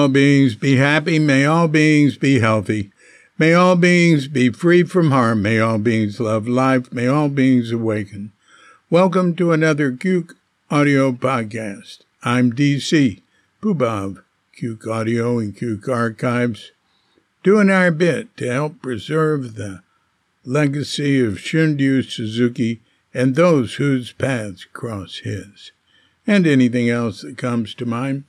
all beings be happy. May all beings be healthy. May all beings be free from harm. May all beings love life. May all beings awaken. Welcome to another Cuke Audio Podcast. I'm DC Pubov, Cuke Audio and Cuke Archives, doing our bit to help preserve the legacy of Shunryu Suzuki and those whose paths cross his, and anything else that comes to mind.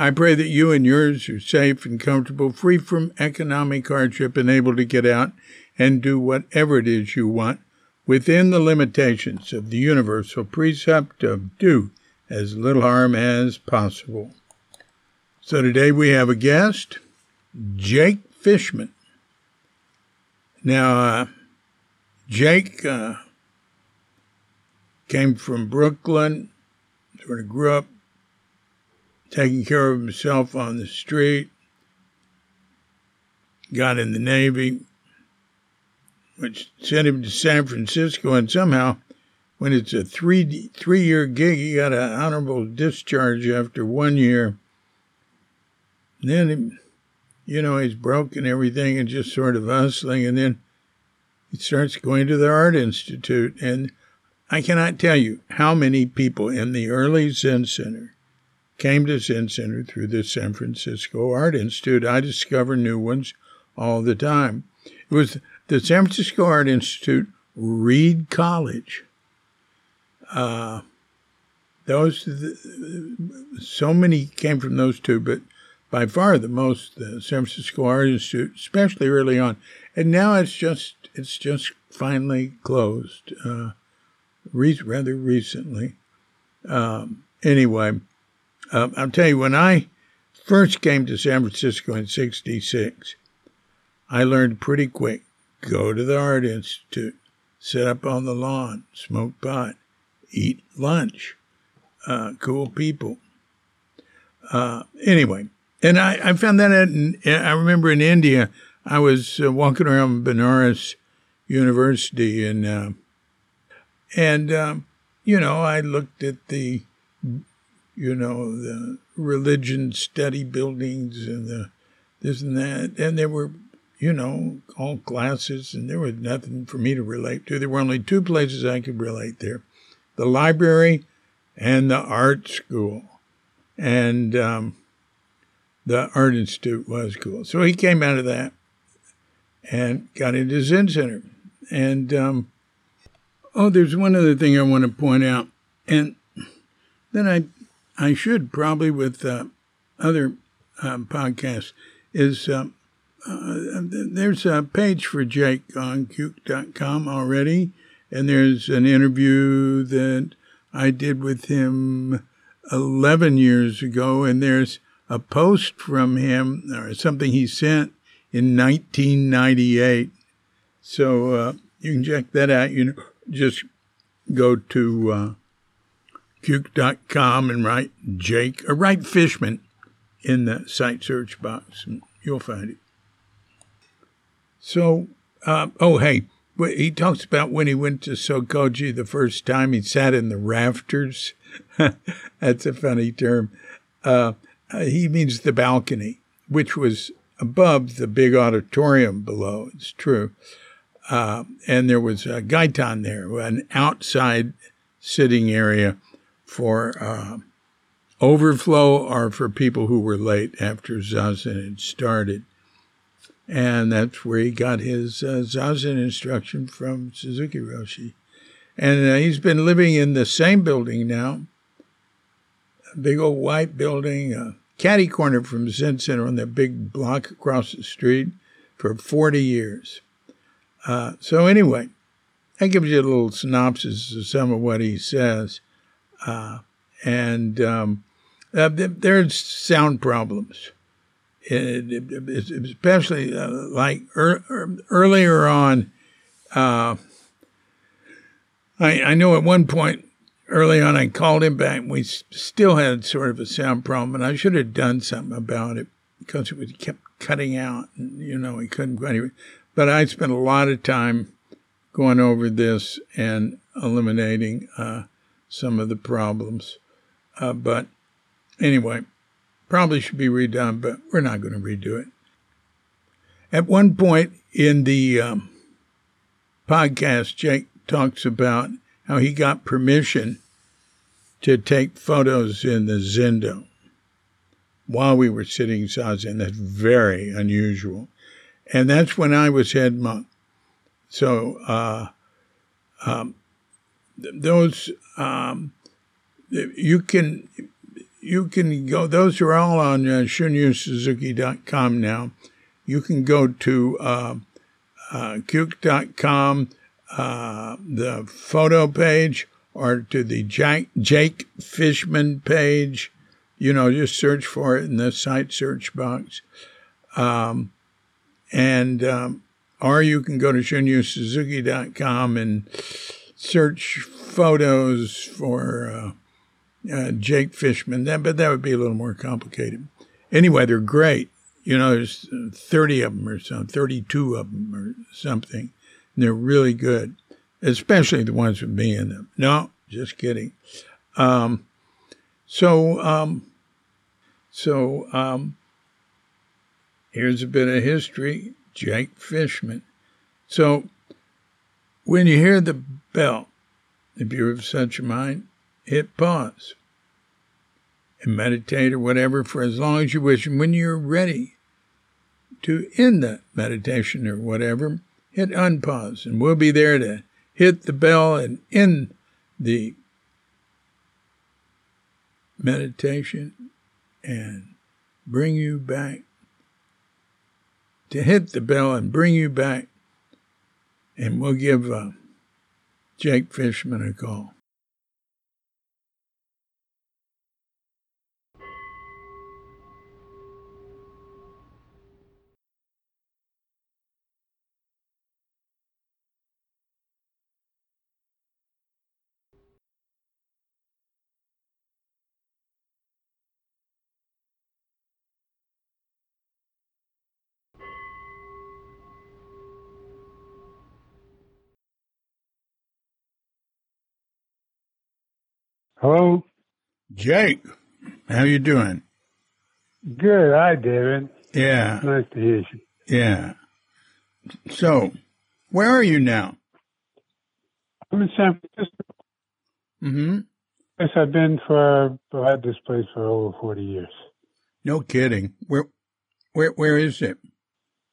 I pray that you and yours are safe and comfortable, free from economic hardship, and able to get out and do whatever it is you want within the limitations of the universal precept of do as little harm as possible. So today we have a guest, Jake Fishman. Now, uh, Jake uh, came from Brooklyn, sort of grew up taking care of himself on the street, got in the Navy, which sent him to San Francisco, and somehow, when it's a three three year gig, he got an honorable discharge after one year. And then, he, you know, he's broke and everything, and just sort of hustling, and then he starts going to the Art Institute, and I cannot tell you how many people in the early Zen Center came to Zen Center through the San Francisco Art Institute. I discover new ones all the time. It was the San Francisco Art Institute, Reed College. Uh, those so many came from those two, but by far the most the San Francisco Art Institute, especially early on, and now it's just it's just finally closed, uh, re- rather recently. Um, anyway, uh, I'll tell you, when I first came to San Francisco in 66, I learned pretty quick go to the Art Institute, sit up on the lawn, smoke pot, eat lunch, uh, cool people. Uh, anyway, and I, I found that at, I remember in India, I was uh, walking around Benares University and, uh, and, um, you know, I looked at the you know, the religion study buildings and the this and that. And there were, you know, all classes, and there was nothing for me to relate to. There were only two places I could relate there the library and the art school. And um, the Art Institute was cool. So he came out of that and got into Zen Center. And, um, oh, there's one other thing I want to point out. And then I I should probably with uh, other um, podcasts is uh, uh, there's a page for Jake on Cuke.com already, and there's an interview that I did with him 11 years ago, and there's a post from him or something he sent in 1998. So uh, you can check that out. You know, just go to uh, Cuke.com and write Jake or write Fishman in the site search box, and you'll find it. So, uh, oh, hey, he talks about when he went to Sokoji the first time, he sat in the rafters. That's a funny term. Uh, he means the balcony, which was above the big auditorium below. It's true. Uh, and there was a gaitan there, an outside sitting area for uh, overflow or for people who were late after Zazen had started. And that's where he got his uh, Zazen instruction from Suzuki Roshi. And uh, he's been living in the same building now, a big old white building, a caddy corner from Zen Center on that big block across the street for 40 years. Uh, so, anyway, that gives you a little synopsis of some of what he says. Uh, and um, uh, there's sound problems, it, it, especially uh, like er, er, earlier on. Uh, I, I know at one point early on, I called him back. And We still had sort of a sound problem, and I should have done something about it because it was kept cutting out. And, you know, he couldn't go anywhere. But I spent a lot of time going over this and eliminating uh, some of the problems. Uh, but anyway, Probably should be redone, but we're not going to redo it. At one point in the um, podcast, Jake talks about how he got permission to take photos in the Zendo while we were sitting zazen. That's very unusual. And that's when I was head monk. So uh, um, those um, you can you can go. Those are all on uh, now. You can go to uh, uh, uh, the photo page, or to the Jack, Jake Fishman page. You know, just search for it in the site search box. Um, and, um, or you can go to shunryusuzuki.com and search photos for uh, uh, Jake Fishman. That, but that would be a little more complicated. Anyway, they're great. You know, there's 30 of them or something, 32 of them or something. And they're really good, especially the ones with me in them. No, just kidding. Um, so, um, so um, here's a bit of history. Jake Fishman. So, when you hear the bell, if you're of such a mind, hit pause and meditate or whatever for as long as you wish. And when you're ready, to end the meditation or whatever, hit unpause. And we'll be there to hit the bell and end the meditation and bring you back to hit the bell and bring you back. And we'll give uh, Jake Fishman a call. Hello? Jake, how you doing? Good. Hi, David. Yeah. Nice to hear you. Yeah. So, where are you now? I'm in San Francisco. Mm-hmm. Yes, I've been for, I've had this place for over 40 years. No kidding. Where, where, where is it?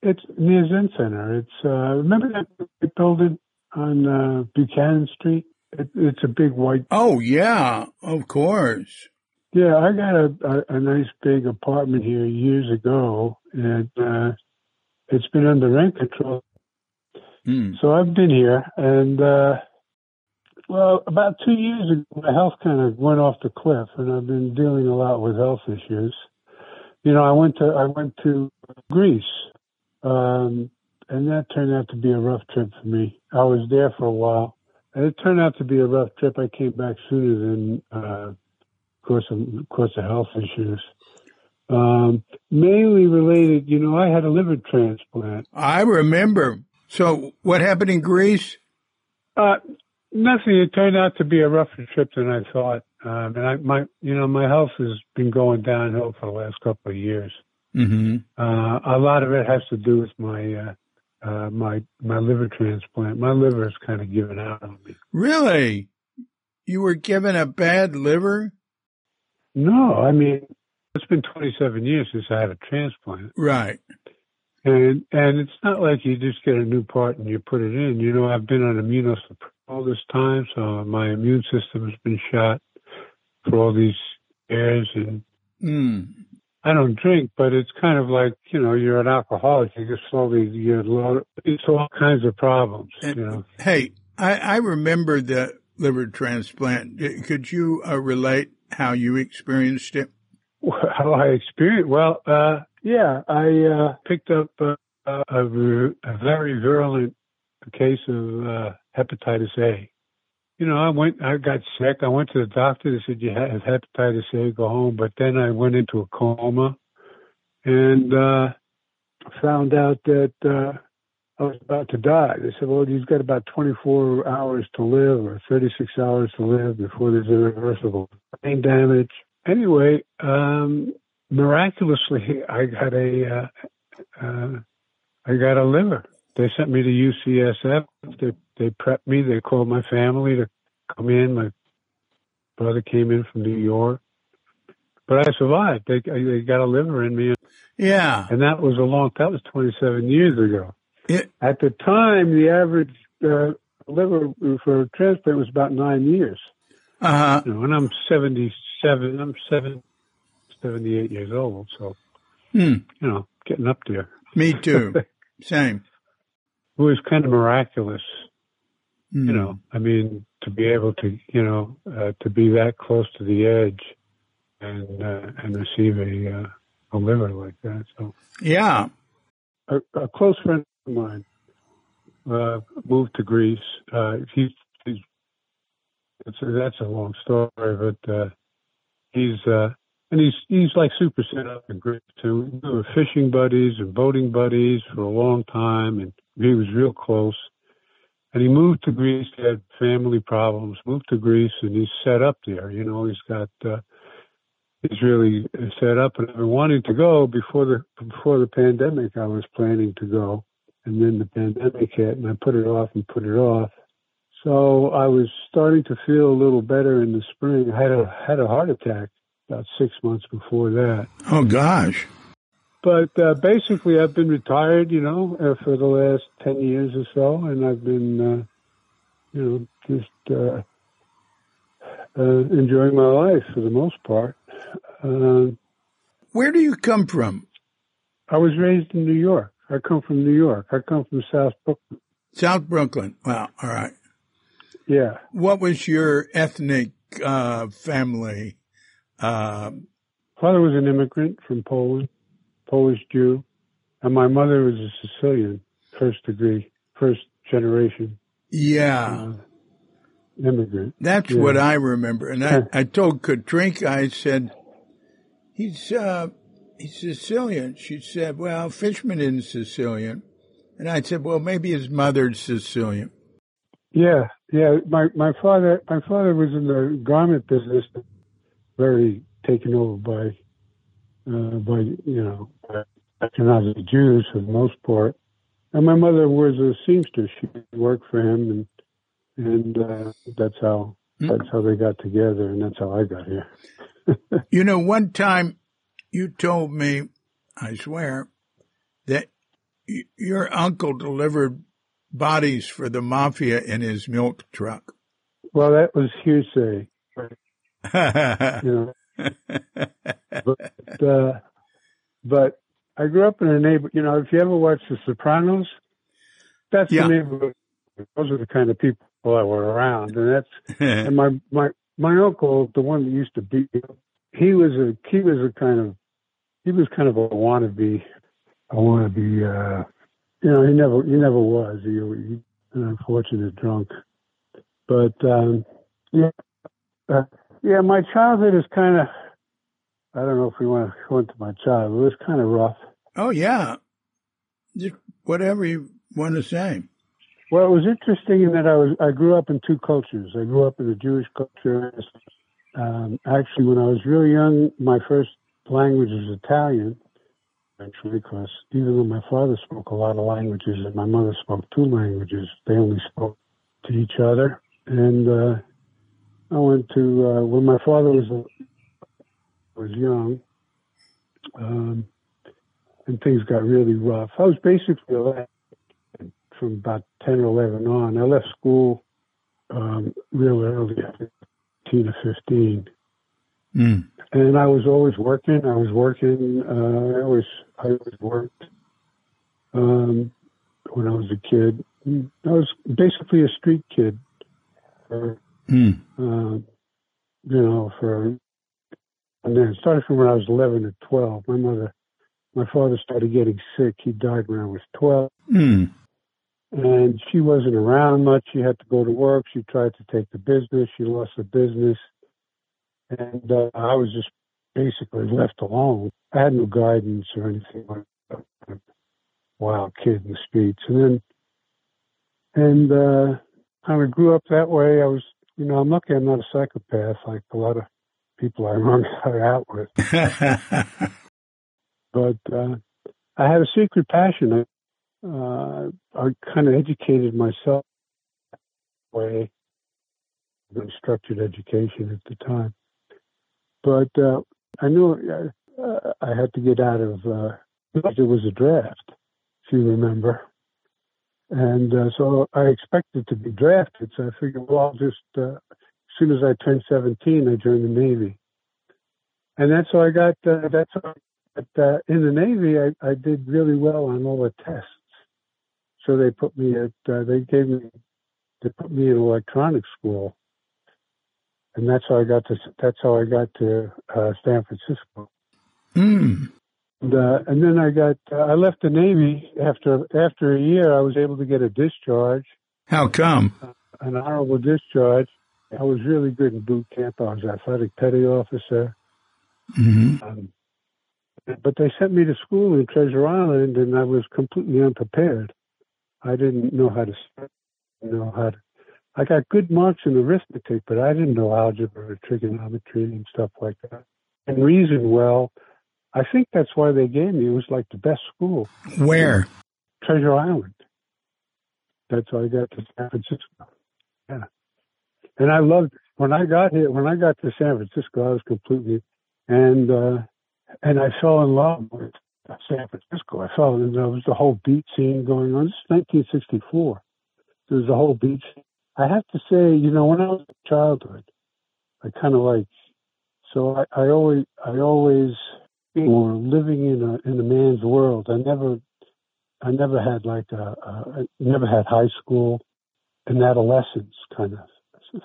It's near Zen Center. It's, uh, remember that building on, uh, Buchanan Street? It, it's a big white. Oh yeah, of course. Yeah, I got a, a, a nice big apartment here years ago, and uh, it's been under rent control. Mm. So I've been here, and uh, well, about two years ago, my health kind of went off the cliff, and I've been dealing a lot with health issues. You know, I went to I went to Greece, um, and that turned out to be a rough trip for me. I was there for a while it turned out to be a rough trip. I came back sooner than, uh, of course, of, of course, the health issues. Um, mainly related, you know, I had a liver transplant. I remember. So, what happened in Greece? Uh, nothing. It turned out to be a rougher trip than I thought. Um, and I, my, you know, my health has been going downhill for the last couple of years. Mm-hmm. Uh, a lot of it has to do with my uh, uh, my my liver transplant. My liver is kind of given out on me. Really? You were given a bad liver? No, I mean it's been 27 years since I had a transplant. Right. And and it's not like you just get a new part and you put it in. You know, I've been on immunosuppressant all this time, so my immune system has been shot for all these years and mm. I don't drink, but it's kind of like you know you're an alcoholic. You just slowly you load. It's all kinds of problems. And, you know. Hey, I, I remember the liver transplant. Could you uh, relate how you experienced it? How I experienced? Well, uh, yeah, I uh, picked up a, a, a, very virulent case of uh, hepatitis A you know, I went, I got sick. I went to the doctor. They said, you have hepatitis A, go home. But then I went into a coma and, uh, found out that, uh, I was about to die. They said, well, you've got about 24 hours to live or 36 hours to live before there's irreversible brain damage. Anyway, um, miraculously, I got a, uh, uh, I got a liver. They sent me to UCSF. They they prepped me. They called my family to come in. My brother came in from New York, but I survived. They they got a liver in me. Yeah, and that was a long. That was 27 years ago. It, At the time, the average uh, liver for transplant was about nine years. uh huh. You know, and I'm 77. I'm seven, 78 years old. So Hmm. you know, getting up there. Me too. Same. It was kind of miraculous. Hmm. you know i mean to be able to you know uh, to be that close to the edge and uh, and receive a uh, a liver like that so Yeah. a, a close friend of mine uh moved to greece uh he he's that's a long story but uh he's uh and he's he's like super set up in Greece too. We were fishing buddies and boating buddies for a long time, and he was real close. And he moved to Greece. He had family problems. Moved to Greece, and he's set up there. You know, he's got uh, he's really set up. And I've been wanting to go before the before the pandemic. I was planning to go, and then the pandemic hit, and I put it off and put it off. So I was starting to feel a little better in the spring. I had a had a heart attack about six months before that. Oh gosh. But uh, basically, I've been retired, you know, uh, for the last ten years or so, and I've been, uh, you know, just uh, uh, enjoying my life for the most part. Uh, Where do you come from? I was raised in New York. I come from New York. I come from South Brooklyn. South Brooklyn. Wow. All right. Yeah. What was your ethnic uh, family? Uh, Father was an immigrant from Poland, Polish Jew, and my mother was a Sicilian, first degree, first generation yeah, uh, immigrant. that's yeah. what I remember. And I, I told Katrinka, I said, he's uh, he's Sicilian. She said, well, Fishman isn't Sicilian. And I said, well, maybe his mother's Sicilian. Yeah, yeah. My my father my father was in the garment business, very taken over by uh, by you know Ashkenazi Jews for the most part. And my mother was a seamstress. She worked for him, and and uh, that's how that's how they got together, and that's how I got here. You know, one time you told me, I swear, that y- your uncle delivered bodies for the mafia in his milk truck. Well, that was hearsay, you know. But uh, but I grew up in a neighbor. You know, if you ever watch The Sopranos, that's Yeah. the neighborhood. Those are the kind of people that were around, and that's and my my my uncle, the one that used to beat me, he was a he was a kind of he was kind of a wannabe, a wannabe. Uh, you know, he never he never was. He, he an unfortunate drunk, but um, yeah, uh, yeah. My childhood is kind of. I don't know if we want to go into my childhood. It was kind of rough. oh, yeah. Just whatever you want to say. Well, it was interesting in that I was I grew up in two cultures. I grew up in the Jewish culture. Um, actually, when I was really young, my first language was Italian. Actually, because even though my father spoke a lot of languages and my mother spoke two languages, they only spoke to each other. And uh, I went to uh, when my father was was young, um, and things got really rough. I was basically a from about 10 or 11 on. I left school um, real early, I think 15 or 15. Mm. And I was always working. I was working. Uh, I always, I always worked um, when I was a kid. I was basically a street kid. For, Mm. uh, you know, for and then it started from when I was 11 or 12. My mother, my father started getting sick. He died when I was 12. Mm. and she wasn't around much. She had to go to work. She tried to take the business. She lost the business, and uh, I was just basically left alone. I had no guidance or anything like that. Wild kid in the streets, and then and uh, kind of grew up that way. I was, you know, I'm lucky I'm not a psychopath like a lot of people I hung out with. but uh, I had a secret passion. Uh, I kind of educated myself way structured education at the time. But uh, I knew uh, I had to get out of uh, it was a draft, if you remember. And uh, so I expected to be drafted. So I figured, well, I'll just, uh, soon as I turned 17, I joined the Navy. And that's how I got, uh, that's how, but, uh, in the Navy, I, I did really well on all the tests. So they put me at, uh, they gave me, they put me in electronics school. And that's how I got to, that's how I got to uh, San Francisco. Mm. And, uh, and then I got uh, I left the Navy after after a year. I was able to get a discharge. How come? Uh, an honorable discharge. I was really good in boot camp. I was athletic petty officer. Mm-hmm. Um, but they sent me to school in Treasure Island, and I was completely unprepared. I didn't know how to know how to. I got good marks in arithmetic, but I didn't know algebra or trigonometry and stuff like that. And reason well, I think that's why they gave me. It was like the best school. Where? Treasure Island. That's how I got to San Francisco. Yeah. And I loved when I got here. When I got to San Francisco, I was completely and uh and I fell in love with San Francisco. I fell in there was the whole beat scene going on. This is 1964. There was a whole beat. I have to say, you know, when I was a childhood, I kind of like. So I, I always, I always or living in a in a man's world. I never I never had like a, a I never had high school and adolescence kind of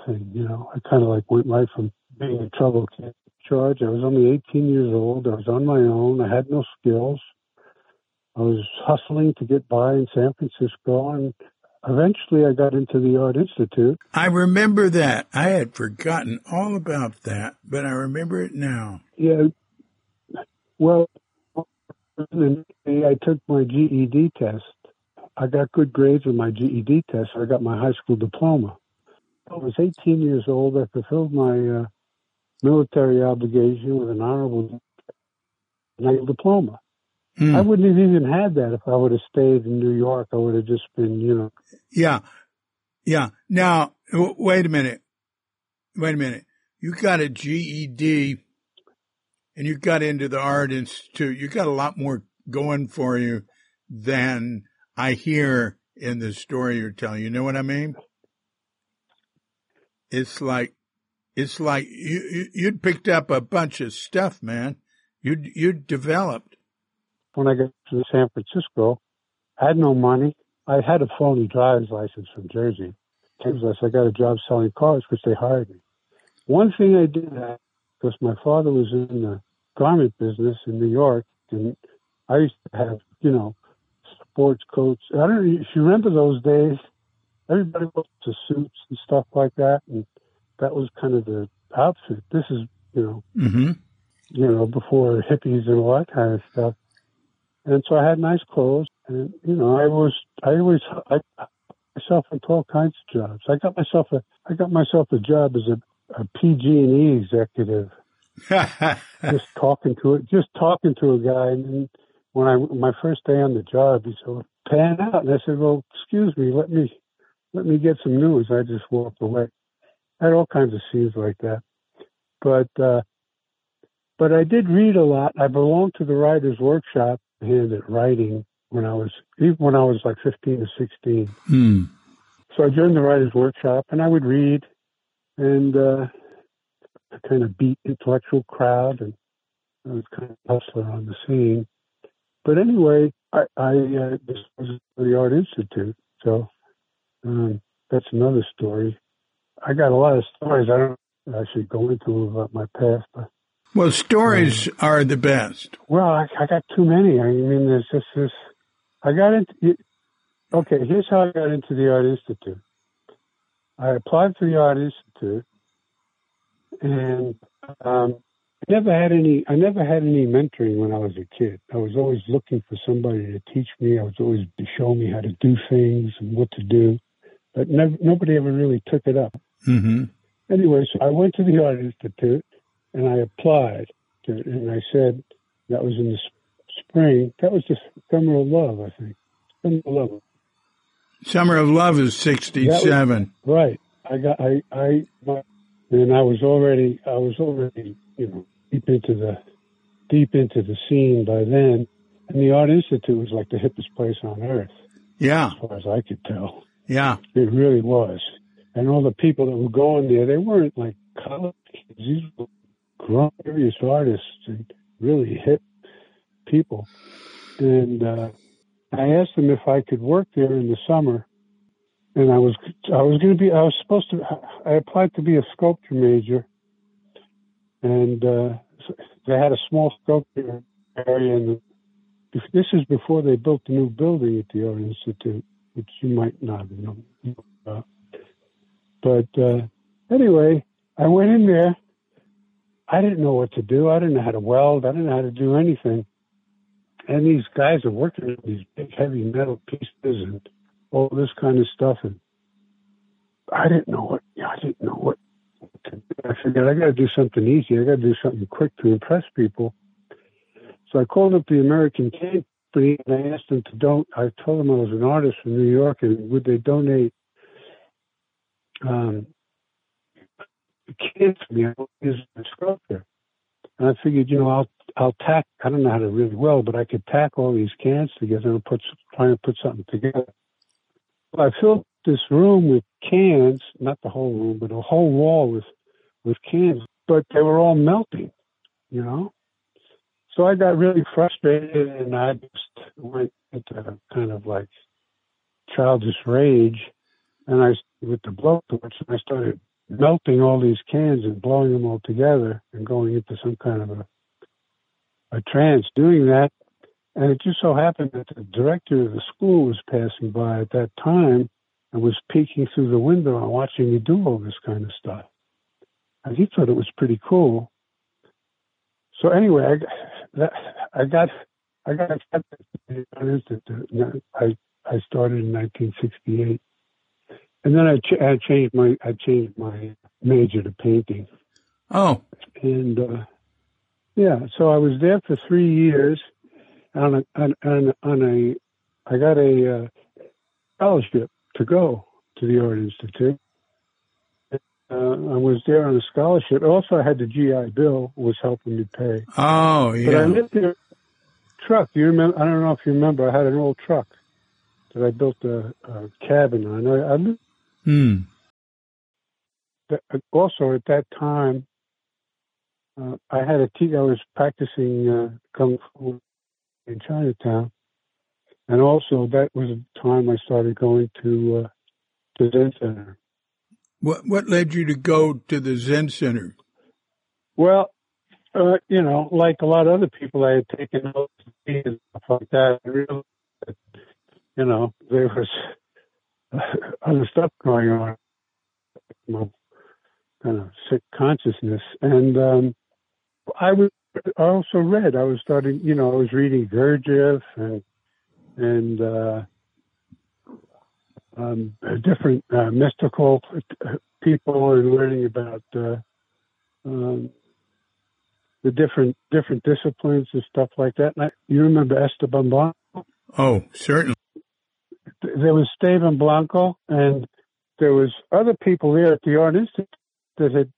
thing. You know, I kind of like went right from being a trouble kid charge. I was only 18 years old. I was on my own. I had no skills. I was hustling to get by in San Francisco, and eventually I got into the Art Institute. I remember that. I had forgotten all about that, but I remember it now. Yeah, well, I took my GED test. I got good grades on my GED test. I got my high school diploma. I was 18 years old. I fulfilled my uh, military obligation with an honorable diploma. Mm. I wouldn't have even had that if I would have stayed in New York. I would have just been, you know. Yeah. Yeah. Now, wait a minute. Wait a minute. You got a GED and you got into the art institute, you got a lot more going for you than I hear in the story you're telling. You know what I mean? It's like, it's like you, you'd picked up a bunch of stuff, man. You'd, you'd developed. When I got to San Francisco, I had no money. I had a phony driver's license from Jersey. Nevertheless, I got a job selling cars because they hired me. One thing I did because my father was in the garment business in New York, and I used to have, you know, sports coats. I don't if you remember those days. Everybody wore to suits and stuff like that, and that was kind of the outfit. This is, you know, mm-hmm. you know, before hippies and all that kind of stuff. And so I had nice clothes, and you know, I was, I always, I, myself into all kinds of jobs. I got myself a, I got myself a job as a, a PG and E executive just talking to it, just talking to a guy. And when I my first day on the job, he said, "Pan out," and I said, "Well, excuse me, let me let me get some news." I just walked away. I had all kinds of scenes like that, but uh, but I did read a lot. I belonged to the writers' workshop, hand at writing when I was even when I was like fifteen or sixteen. Hmm. So I joined the writers' workshop, and I would read, and uh, kind of beat intellectual crowd, and I was kind of hustler on the scene. But anyway, I, I uh, this was the Art Institute, so um, that's another story. I got a lot of stories. I don't actually go into about my past, but well, stories um, are the best. Well, I, I got too many. I mean, there's just this. I got into. Okay, here's how I got into the Art Institute. I applied for the Art Institute, and um, I never had any. I never had any mentoring when I was a kid. I was always looking for somebody to teach me. I was always to show me how to do things and what to do, but never, nobody ever really took it up. Mm-hmm. Anyway, so I went to the Art Institute, and I applied. To, and I said that was in the spring. That was the summer of love, I think. Summer of love. Summer of Love is sixty-seven. Was, right. I got. I. I. And I was already. I was already. You know, deep into the, deep into the scene by then. And the Art Institute was like the hippest place on earth. Yeah. As far as I could tell. Yeah. It really was. And all the people that were going there, they weren't like college kids. These were grown, serious artists and really hip people. And uh, I asked them if I could work there in the summer. And I was I was going to be I was supposed to I applied to be a sculpture major, and uh, they had a small sculpture area. And this is before they built the new building at the Art Institute, which you might not know about. But uh, anyway, I went in there. I didn't know what to do. I didn't know how to weld. I didn't know how to do anything. And these guys are working with these big heavy metal pieces and all this kind of stuff. And I didn't know what, I didn't know what to do. I figured I got to do something easy. I got to do something quick to impress people. So I called up the American Company and I asked them to don't. I told them I was an artist in New York and would they donate um, cans for me as a sculptor. And I figured, you know, I'll I'll tack. I don't know how to really well, but I could tack all these cans together and put try and put something together. Well, I filled this room with cans, not the whole room, but a whole wall with with cans, but they were all melting, you know. So I got really frustrated, and I just went into kind of like childish rage, and I with the blowtorch, and I started melting all these cans and blowing them all together and going into some kind of a, a trance doing that. And it just so happened that the director of the school was passing by at that time and was peeking through the window and watching me do all this kind of stuff. And he thought it was pretty cool. So anyway, I, that, I got I got accepted. To the Institute. I I started in 1968 and then I, ch- I changed my I changed my major to painting. Oh, and uh, yeah, so I was there for three years on a on, on, on a I got a uh, scholarship to go to the Art Institute. Uh, I was there on a scholarship. Also, I had the GI Bill was helping me pay. Oh, yeah. But I lived there. Truck. You remember? I don't know if you remember. I had an old truck that I built a, a cabin on. I, I lived Hmm. Also, at that time, uh, I had a teacher. I was practicing uh, kung fu in Chinatown, and also that was the time I started going to uh, the Zen Center. What What led you to go to the Zen Center? Well, uh, you know, like a lot of other people, I had taken notes and stuff like that. I realized that, you know, there was other stuff going on, my kind of sick consciousness. And um, I was I also read. I was starting, you know, I was reading Gurdjieff and and uh, um, different uh, mystical people and learning about uh, um, the different different disciplines and stuff like that. I, you remember Esteban Blanco? Oh, certainly there was Esteban Blanco, and there was other people there at the Art Institute that had.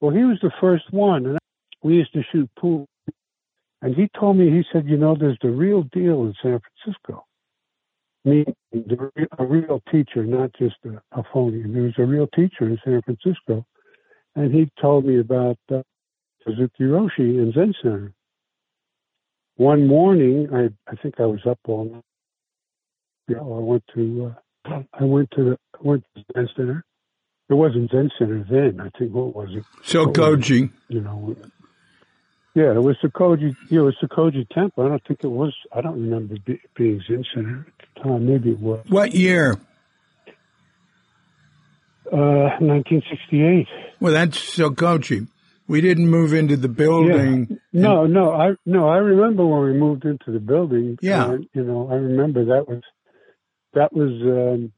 Well, he was the first one, and we used to shoot pool. And he told me, he said, you know, there's the real deal in San Francisco. A real teacher, not just a, a phony. There was a real teacher in San Francisco, and he told me about uh, Suzuki Roshi in Zen Center. One morning, I I think I was up all night you know, I went to uh, I went to the I went to Zen Center. It wasn't Zen Center then. I think what was it? Sokoji. You know. Yeah, it was Sokoji. Yeah, it was Sokoji Temple. I don't think it was. I don't remember it being Zen Center at the time. Maybe it was. What year? Uh, 1968. Well, that's Sokoji. We didn't move into the building. Yeah. No, no, I no, I remember when we moved into the building. Yeah, and, you know, I remember that was that was um,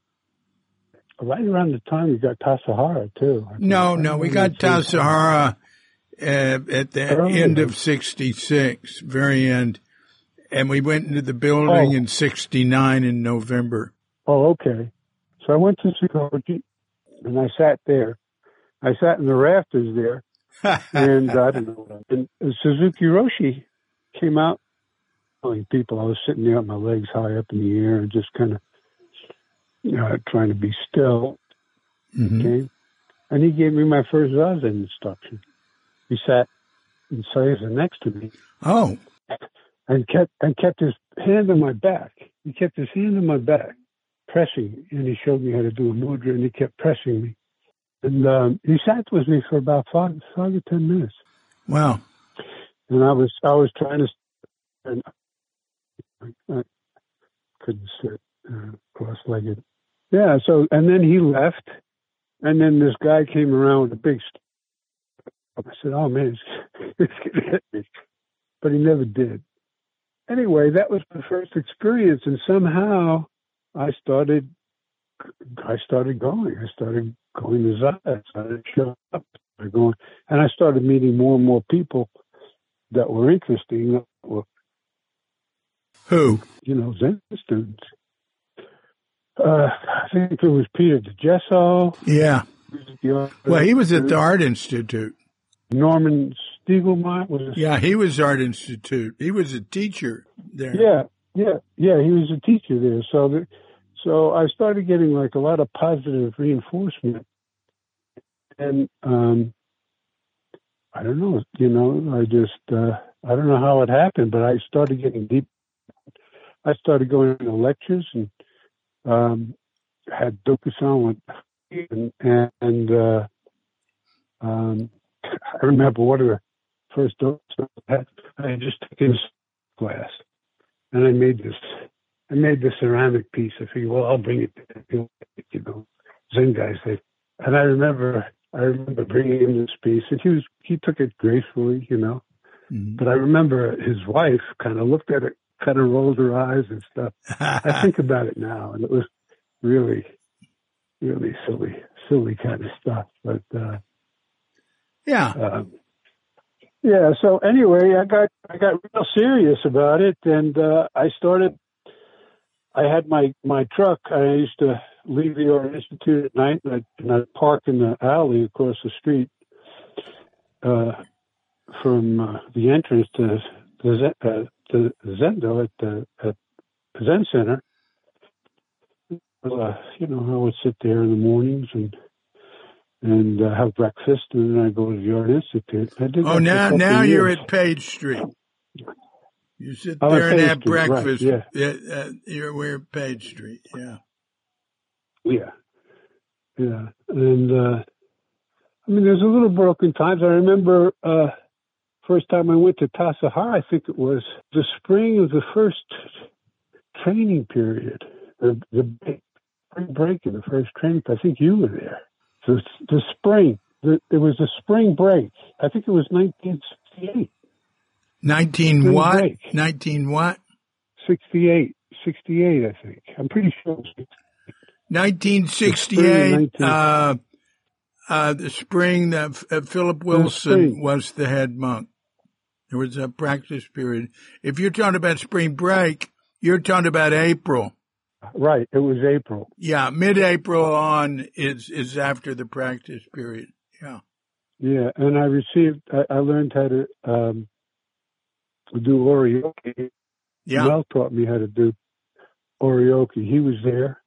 right around the time we got Tassajara too. No, no, we got Tassajara uh, at the Oh. end of 66, very end. And we went into the building Oh. in 69 in November. Oh, okay. So I went to Sokoji and I sat there. I sat in the rafters there and I don't know. And Suzuki Roshi came out telling people I was sitting there with my legs high up in the air and just kind of, you know, trying to be still. Mhm. Okay. And he gave me my first zazen instruction. He sat in Seiza next to me Oh, and kept and kept his hand on my back. He kept his hand on my back, pressing, and he showed me how to do a mudra, and he kept pressing me. And um, he sat with me for about five, five or ten minutes, wow. and I was I was trying to, and I, I couldn't sit uh, cross-legged. Yeah. So and then he left, and then this guy came around with a big. I said, "Oh man, he's, he's gonna hit me," but he never did anyway, that was my first experience, and somehow I started. I started going. I started going to Zen. I started showing up. started going, and I started meeting more and more people that were interesting. That were, Who? you know, Zen students. Uh, I think it was Peter DeGesso. Yeah. Well, he was at the Art Institute. Norman Stiegelmeyer was. A Yeah, he was Art Institute. He was a teacher there. Yeah, yeah, yeah. He was a teacher there, so the, so I started getting like a lot of positive reinforcement, and um, I don't know, you know, I just uh, I don't know how it happened, but I started getting deep. I started going to lectures and um, had Dokusan with and and uh, um, I remember one of the first Dokusan I had. I just taken a class and I made this. I made this ceramic piece. I figured, well, I'll bring it. To, you know, Zen guys. They, and I remember, I remember bringing him this piece, and he was he took it gracefully, you know. Mhm. But I remember his wife kind of looked at it, kind of rolled her eyes and stuff. I think about it now, and it was really, really silly, silly kind of stuff. But uh, yeah. um, yeah. So anyway, I got I got real serious about it, and uh, I started. I had my my truck. I used to leave the Art Institute at night, and I'd, and I'd park in the alley across the street uh, from uh, the entrance to the uh, to Zendo at the at Zen Center. Uh, you know, I would sit there in the mornings and and uh, have breakfast, and then I go to the Art Institute. I did Oh, now now you're years. at Page Street. You sit I'm there and Page have Street, right, breakfast. yeah. Yeah, uh, you're we're at Page Street. Yeah. Yeah, yeah, and uh, I mean, there's a little broken times. I remember uh, first time I went to Tassajara. I think it was the spring of the first training period, the the break in the first training. I think you were there. It's the spring. The, it was the spring break. I think it was 1968. 19 Spring what? break. 19 what? 68. 68, I think. I'm pretty sure. 1968. 19 Uh, uh, the spring that uh, Philip Wilson was the head monk. There was a practice period. If you're talking about spring break, you're talking about April. Right. It was April. Yeah, mid-April on is is after the practice period. Yeah. Yeah, and I received. I, I learned how to um, do oryoki. Yeah. Mel taught me how to do oryoki. He was there.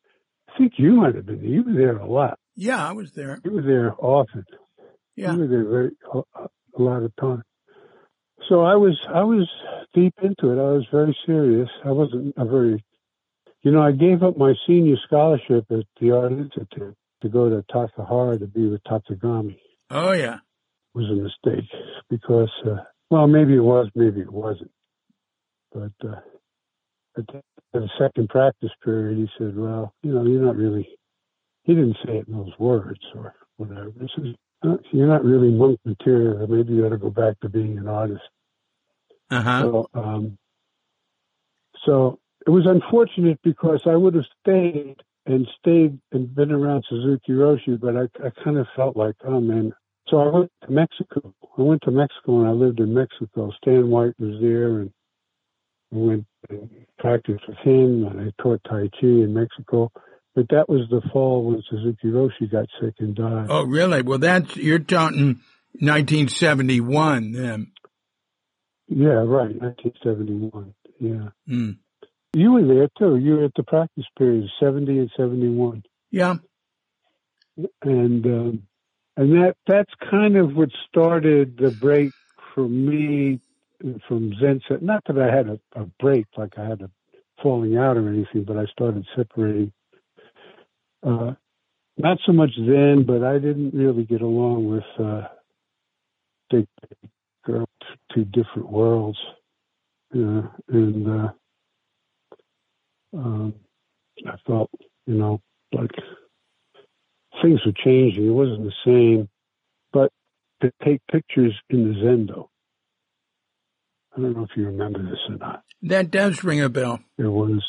I think you might have been. there. You were there a lot. Yeah, I was there. You were there often. Yeah. You were there very a, a lot of time. So I was I was deep into it. I was very serious. I wasn't a very, you know, I gave up my senior scholarship at the Art Institute to go to Tassajara to be with Tatsugami. Oh yeah. It was a mistake because, uh, well, maybe it was, maybe it wasn't. But uh, at the, second practice period, he said, "Well, you know, you're not really." He didn't say it in those words or whatever. He says, "Uh, "You're not really monk material. Maybe you ought to go back to being an artist." Uh huh. So, um, so it was unfortunate because I would have stayed and stayed and been around Suzuki Roshi, but I, I kind of felt like, oh man, So I went to Mexico. I went to Mexico and I lived in Mexico. Stan White was there and I went and practiced with him and I taught Tai Chi in Mexico. But that was the fall when Suzuki Roshi got sick and died. Oh, really? Well, that's, you're talking 1971 then. Yeah, right. 1971. Yeah. Mm. You were there too. You were at the practice period, 70 and 71. Yeah. And, um, and that, that's kind of what started the break for me from Zen. set. Not that I had a, a break, like I had a falling out or anything, but I started separating. Uh, not so much then, but I didn't really get along with uh, big girl, two different worlds, uh, and uh, um, I felt, you know, like things were changing. It wasn't the same, but to take pictures in the Zendo. I don't know if you remember this or not. That does ring a bell. There was,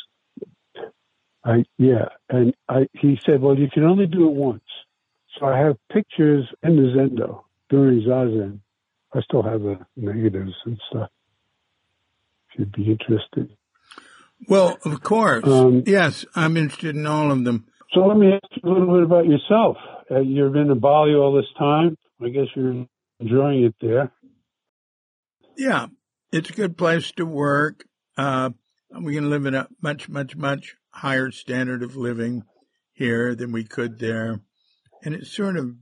I yeah, and I he said, well, you can only do it once. So I have pictures in the Zendo during Zazen. I still have the negatives and stuff. If you'd be interested. Well, of course. Um, yes, I'm interested in all of them. So let me ask you a little bit about yourself. Uh, you've been in Bali all this time. I guess you're enjoying it there. Yeah, it's a good place to work. Uh, we can live in a much, much, much higher standard of living here than we could there. And it's sort of,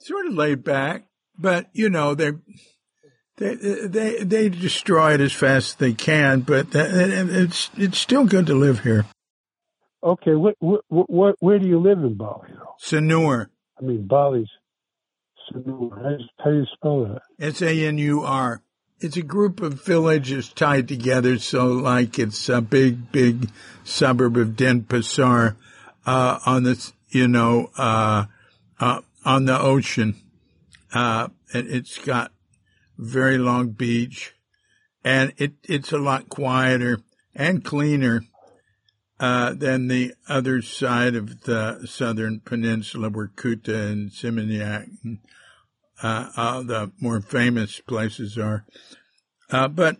sort of laid back, but you know, they they, they, they destroy it as fast as they can, but it's, it's still good to live here. Okay. What, what, what, where do you live in Bali though? Sanur. I mean, Bali's Sanur. How do you spell that? S-A-N-U-R it's a group of villages tied together, so like it's a big, big suburb of Denpasar, uh, on the, you know, uh, uh, on the ocean. Uh, it's got very long beach and it, it's a lot quieter and cleaner, uh, than the other side of the southern peninsula where Kuta and Seminyak and uh, uh, the more famous places are. Uh, but,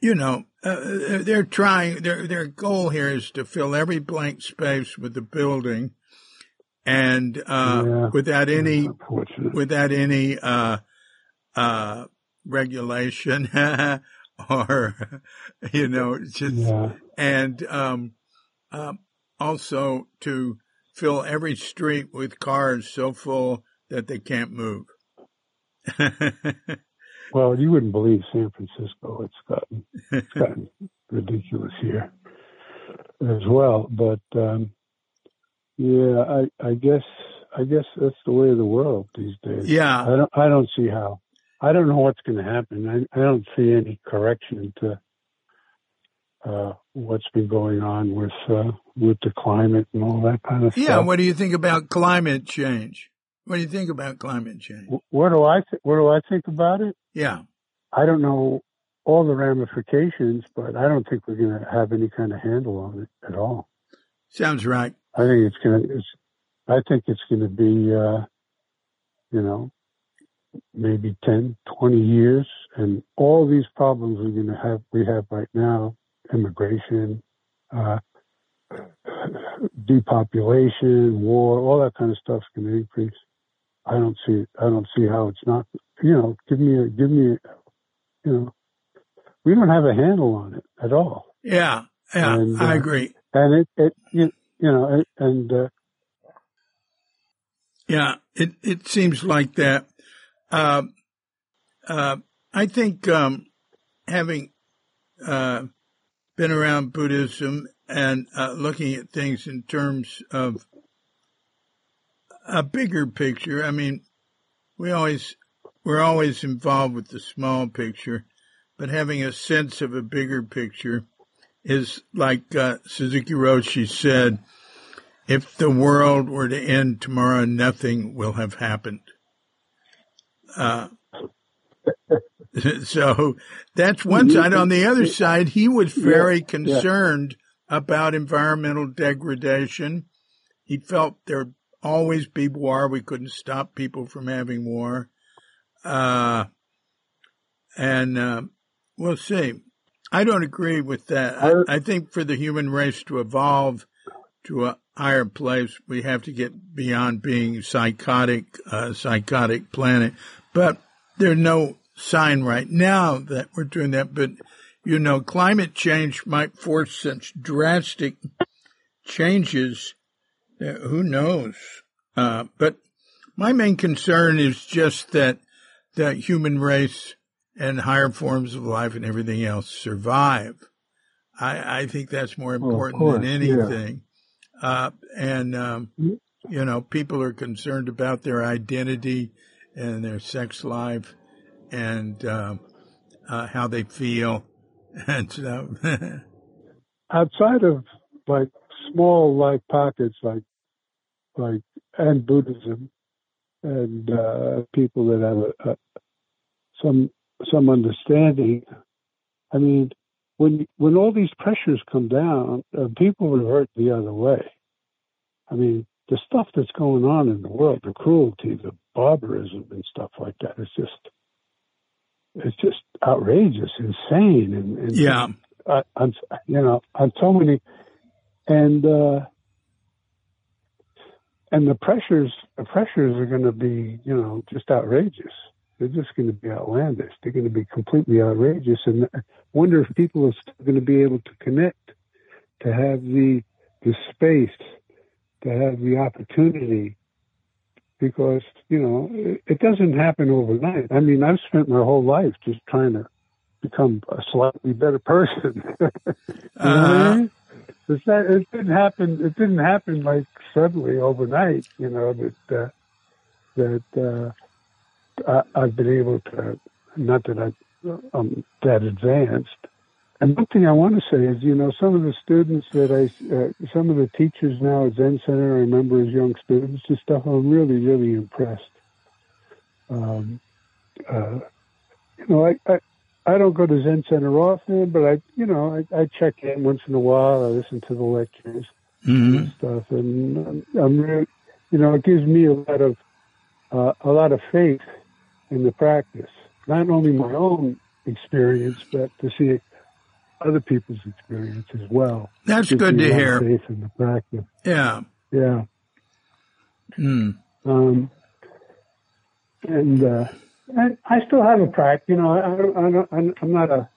you know, uh, they're trying, their, their goal here is to fill every blank space with the building and, uh, yeah. without any, without any, uh, uh, regulation or, you know, just, yeah. and, um, um, also to fill every street with cars so full that they can't move. well, you wouldn't believe San Francisco. It's gotten it's gotten ridiculous here as well. But um, yeah, I I guess I guess that's the way of the world these days. Yeah, I don't I don't see how. I don't know what's going to happen. I I don't see any correction to uh, what's been going on with uh, with the climate and all that kind of yeah, stuff. Yeah, what do you think about climate change? What do you think about climate change? What do I th- what do I think about it? Yeah, I don't know all the ramifications, but I don't think we're going to have any kind of handle on it at all. Sounds right. I think it's going to. I think it's going to be, uh, you know, maybe 10, 20 years, and all these problems we're going to have we have right now, immigration, uh, depopulation, war, all that kind of stuff is going to increase. I don't see I don't see how it's not. You know, give me a give me, a, you know, we don't have a handle on it at all. Yeah, yeah, and, I uh, agree. And it it you, you know it, and uh, yeah, it it seems like that. Uh, uh, I think um, having uh, been around Buddhism and uh, looking at things in terms of a bigger picture. I mean, we always, we're always involved with the small picture, but having a sense of a bigger picture is like uh, Suzuki Roshi said, if the world were to end tomorrow, nothing will have happened. Uh, so that's one side. On the other side, he was very concerned about environmental degradation. He felt there'd always be war. We couldn't stop people from having war. Uh, and uh, we'll see. I don't agree with that. I, I, think for the human race to evolve to a higher place, we have to get beyond being psychotic, uh, psychotic planet. But there's no sign right now that we're doing that. But you know, climate change might force such drastic changes. who knows? Uh, but my main concern is just that the human race and higher forms of life and everything else survive. I, I think that's more important than anything. Yeah. Uh, and, um, you know, people are concerned about their identity and their sex life and, uh, uh, how they feel. And so, outside of like small like pockets, like, like, and Buddhism and, uh, people that have a, a some some understanding. I mean, when when all these pressures come down, uh, people revert the other way. I mean, the stuff that's going on in the world, the cruelty, the barbarism, and stuff like that. It's just it's just outrageous, insane, and, and yeah, uh, on you know on so many, and uh, and the pressures the pressures are going to be you know just outrageous. They're just going to be outlandish. They're going to be completely outrageous. And I wonder if people are still going to be able to connect, to have the the space, to have the opportunity, because you know it, it doesn't happen overnight. I mean, I've spent my whole life just trying to become a slightly better person. uh-huh. It didn't happen. It didn't happen like suddenly overnight. You know that uh, that uh, I, have been able to, not that I, I'm that advanced. And one thing I want to say is, you know, some of the students that I, uh, some of the teachers now at Zen Center, I remember as young students and stuff, I'm really, really impressed. Um, uh, you know, I, I, I don't go to Zen Center often, but I, you know, I, I check in once in a while. I listen to the lectures mm-hmm. and stuff, and I'm, I'm really, you know, it gives me a lot of, uh, a lot of faith in the practice. Not only my own experience, but to see other people's experience as well. That's good to hear. Faith in the practice. Yeah. Yeah. Hmm. Um, and uh, I, I still have a practice. You know, I, I I'm not a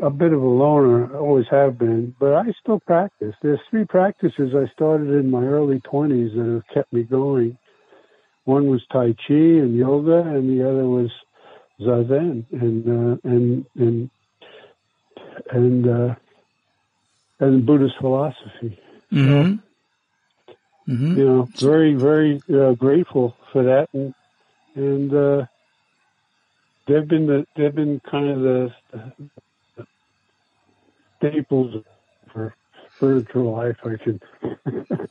a bit of a loner. I always have been, but I still practice. There's three practices I started in my early 20s that have kept me going. One was Tai Chi and yoga, and the other was Zazen and uh, and and and uh, and Buddhist philosophy. Mm-hmm. Mm-hmm. You know, very very uh, grateful for that, and and uh, they've been the they've been kind of the, the staples for spiritual life. I should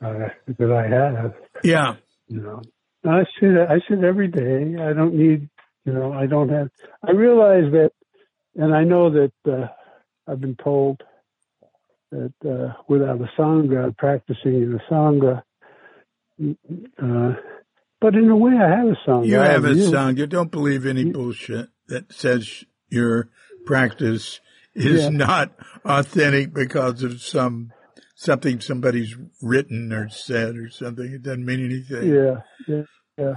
uh, that I have. Yeah. You know, I that I say every day. I don't need, you know, I don't have. I realize that, and I know that uh, I've been told that uh, without a sangha, practicing in a sangha, uh, but in a way, I have a sangha. You have a you. sangha. Don't believe any bullshit that says your practice is yeah. not authentic because of some something somebody's written or said or something. It doesn't mean anything. Yeah, yeah, yeah.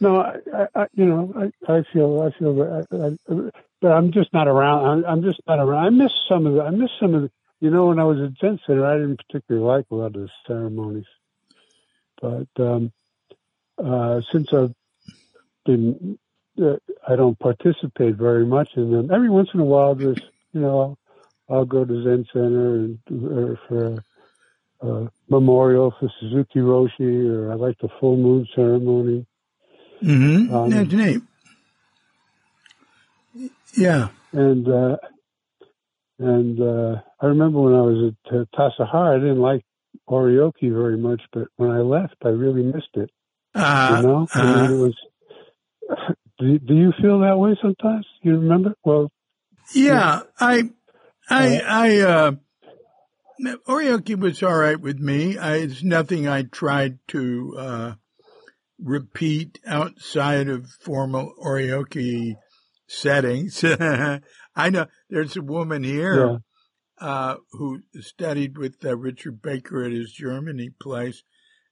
No, I, I you know, I, I feel, I feel I, but I'm just not around. I'm, I'm just not around. I miss some of the, I miss some of the, you know, when I was at Zen Center, I didn't particularly like a lot of the ceremonies, but um, uh, since I've been, uh, I don't participate very much in them. Every once in a while, there's, you know, I'll go to Zen Center and or for a memorial for Suzuki Roshi, or I like the full moon ceremony. Mm-hmm. Um, That's neat. Yeah. And uh, and uh, I remember when I was at uh, Tassajara, I didn't like Oryoki very much, but when I left, I really missed it. Uh, you know, I mean, it was. Do, do you feel that way sometimes? You remember? Well, yeah, I I, I, uh, Oryoki was all right with me. I, it's nothing I tried to uh, repeat outside of formal Oryoki settings. I know there's a woman here yeah. uh, who studied with uh, Richard Baker at his Germany place,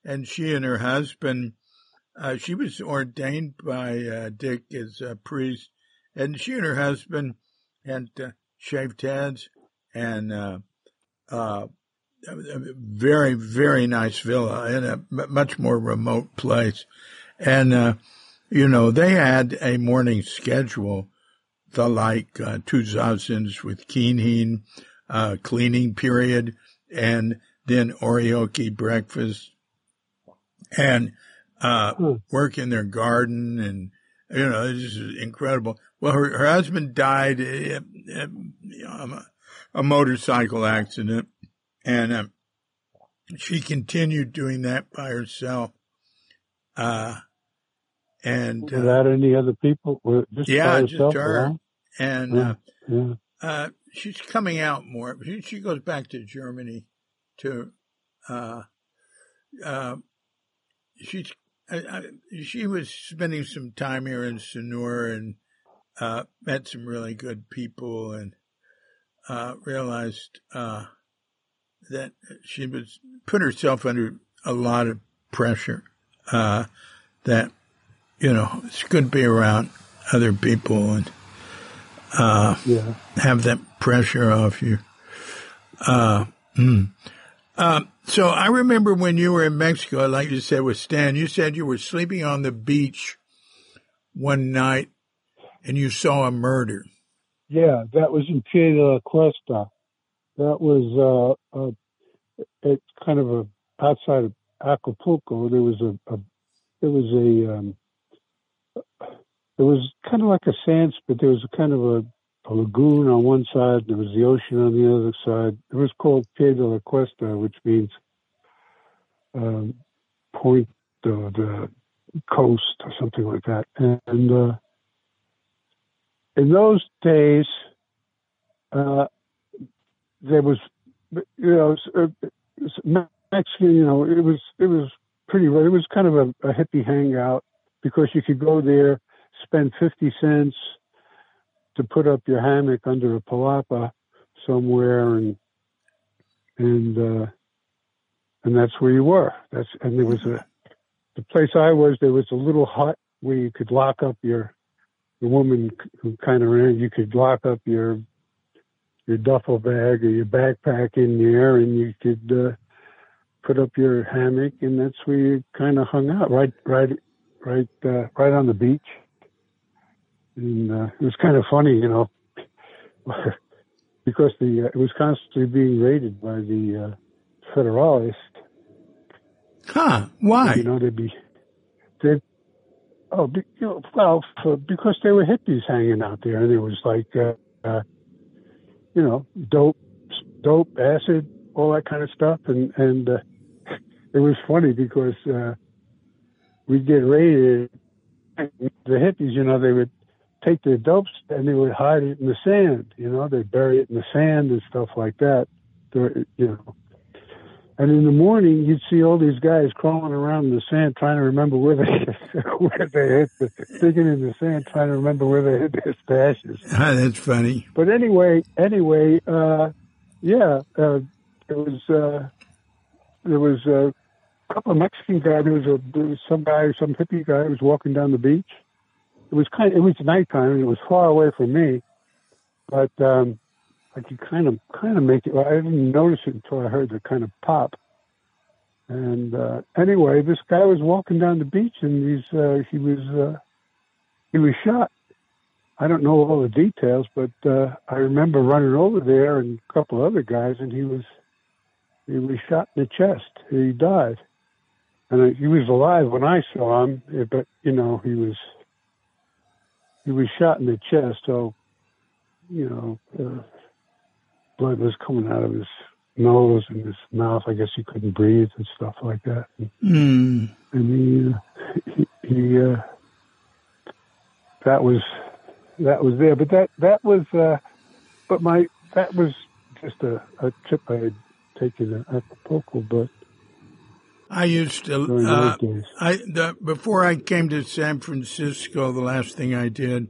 and she and her husband, uh, she was ordained by uh, Dick as a priest, and she and her husband had uh, shaved heads and uh, uh, a very, very nice villa in a much more remote place. And, uh, you know, they had a morning schedule, the like uh, two zazens with kinhin, uh, cleaning period, and then Oryoki breakfast, and uh, hmm. work in their garden, and you know, this is incredible. Well, her, her husband died in a, a motorcycle accident, and um, she continued doing that by herself. Uh, and without uh, any other people, just yeah, just her. Around? And yeah. Uh, yeah. Uh, she's coming out more. She, she, goes back to Germany to. Uh, uh, she's she was spending some time here in Sanur and met some really good people and realized that she was put herself under a lot of pressure. Uh, that you know it's good to be around other people and uh, yeah. have that pressure off you. Uh, mm. so I remember when you were in Mexico, like you said with Stan, you said you were sleeping on the beach one night and you saw a murder. Yeah, that was in Pie de la Cuesta that was uh, uh, it's kind of a outside of Acapulco. There was a, a there was a um, there was kind of like a sand spit. There was a kind of a, a lagoon on one side. And there was the ocean on the other side. It was called Pie de la Cuesta, which means um, point of the coast or something like that. And, and uh, in those days, uh, there was, you know, uh, Mexican, you know, it was it was pretty. It was kind of a, a hippie hangout because you could go there, spend fifty cents to put up your hammock under a palapa somewhere, and and uh, and that's where you were. That's and there was a the place I was. There was a little hut where you could lock up your the woman who kind of ran. You could lock up your your duffel bag or your backpack in there, and you could uh, put up your hammock, and that's where you kind of hung out, right, right, right, uh, right on the beach. And uh, it was kind of funny, you know, because the uh, it was constantly being raided by the uh, Federalists. Huh? Why? You know, they'd be they oh, you know, well, for, because they were hippies hanging out there, and it was like. Uh, uh, you know, dope, dope, acid, all that kind of stuff. And, and, uh, it was funny because, uh, we'd get raided. The hippies, you know, they would take their dopes and they would hide it in the sand, you know, they'd bury it in the sand and stuff like that. You know, and in the morning, you'd see all these guys crawling around in the sand, trying to remember where they where they hit, the, digging in the sand, trying to remember where they hit their stashes. Ah, that's funny. But anyway, anyway, uh, yeah, uh, there was uh, there was a couple of Mexican guys. There was a there was some guy, some hippie guy, who was walking down the beach. It was kind. Of, it was nighttime. And it was far away from me, but um, I could kind of kind of make it. I didn't notice it until I heard the kind of pop. And uh, anyway, this guy was walking down the beach, and he's uh, he was uh, he was shot. I don't know all the details, but uh, I remember running over there and a couple other guys, and he was he was shot in the chest. He died, and he was alive when I saw him, but you know he was he was shot in the chest. So you know, uh, blood was coming out of his nose and his mouth. I guess he couldn't breathe and stuff like that. And, mm. and he, he, he uh, that was that was there. But that that was, uh, but my that was just a, a trip I had taken to Acapulco, but I used to. Uh. I the, before I came to San Francisco, the last thing I did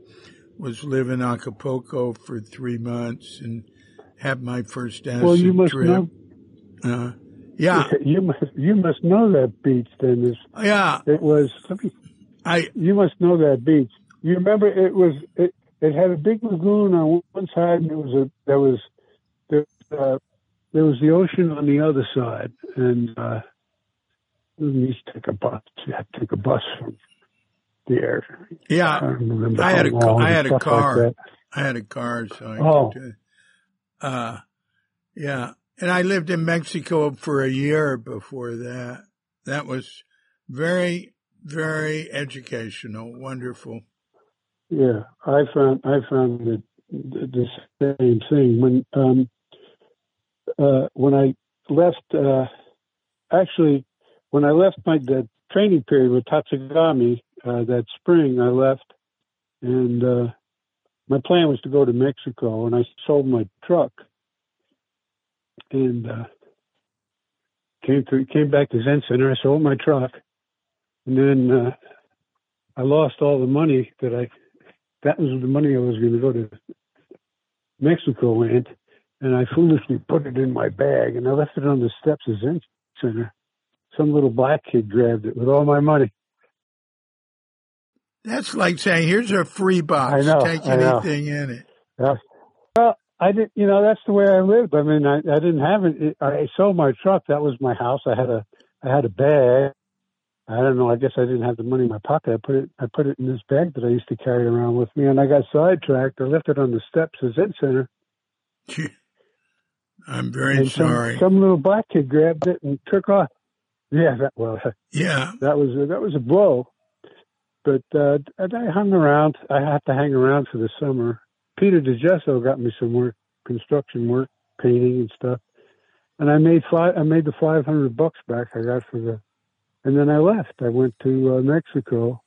was live in Acapulco for three months and have my first acid Well, you must trip. know. Uh, yeah, You must you must know that beach. Then yeah. it was. I You must know that beach. You remember it was it. It had a big lagoon on one side, and it was a there was there uh, there was the ocean on the other side, and uh, we used to take a bus. You had to take a bus from there. I yeah. remember. I had a I had a stuff like car. I had a car, so I Oh. could. Uh, yeah, and I lived in Mexico for a year before that. That was very, very educational. Wonderful. Yeah, I found I found the the same thing when um uh when I left uh actually when I left my the training period with Tatsugami uh that spring I left and uh my plan was to go to Mexico and I sold my truck and uh came to came back to Zen Center I sold my truck and then uh I lost all the money that I that was the money I was going to go to Mexico in, and I foolishly put it in my bag, and I left it on the steps of Zen Center. Some little black kid grabbed it with all my money. That's like saying, "Here's a free box. I know, Take anything in it." Yeah. Well, I didn't. You know, that's the way I lived. I mean, I, I didn't have it. I sold my truck. That was my house. I had a I had a bag. I don't know. I guess I didn't have the money in my pocket. I put it I put it in this bag that I used to carry around with me, and I got sidetracked. I left it on the steps of Zen Center. I'm very and some, sorry. some little black kid grabbed it and took off. Yeah, that well, yeah, that was a, that was a blow. But uh, and I hung around. I had to hang around for the summer. Peter DeGesso got me some work, construction work, painting and stuff. And I made five. I made the five hundred bucks back I got for the. And then I left. I went to uh, Mexico,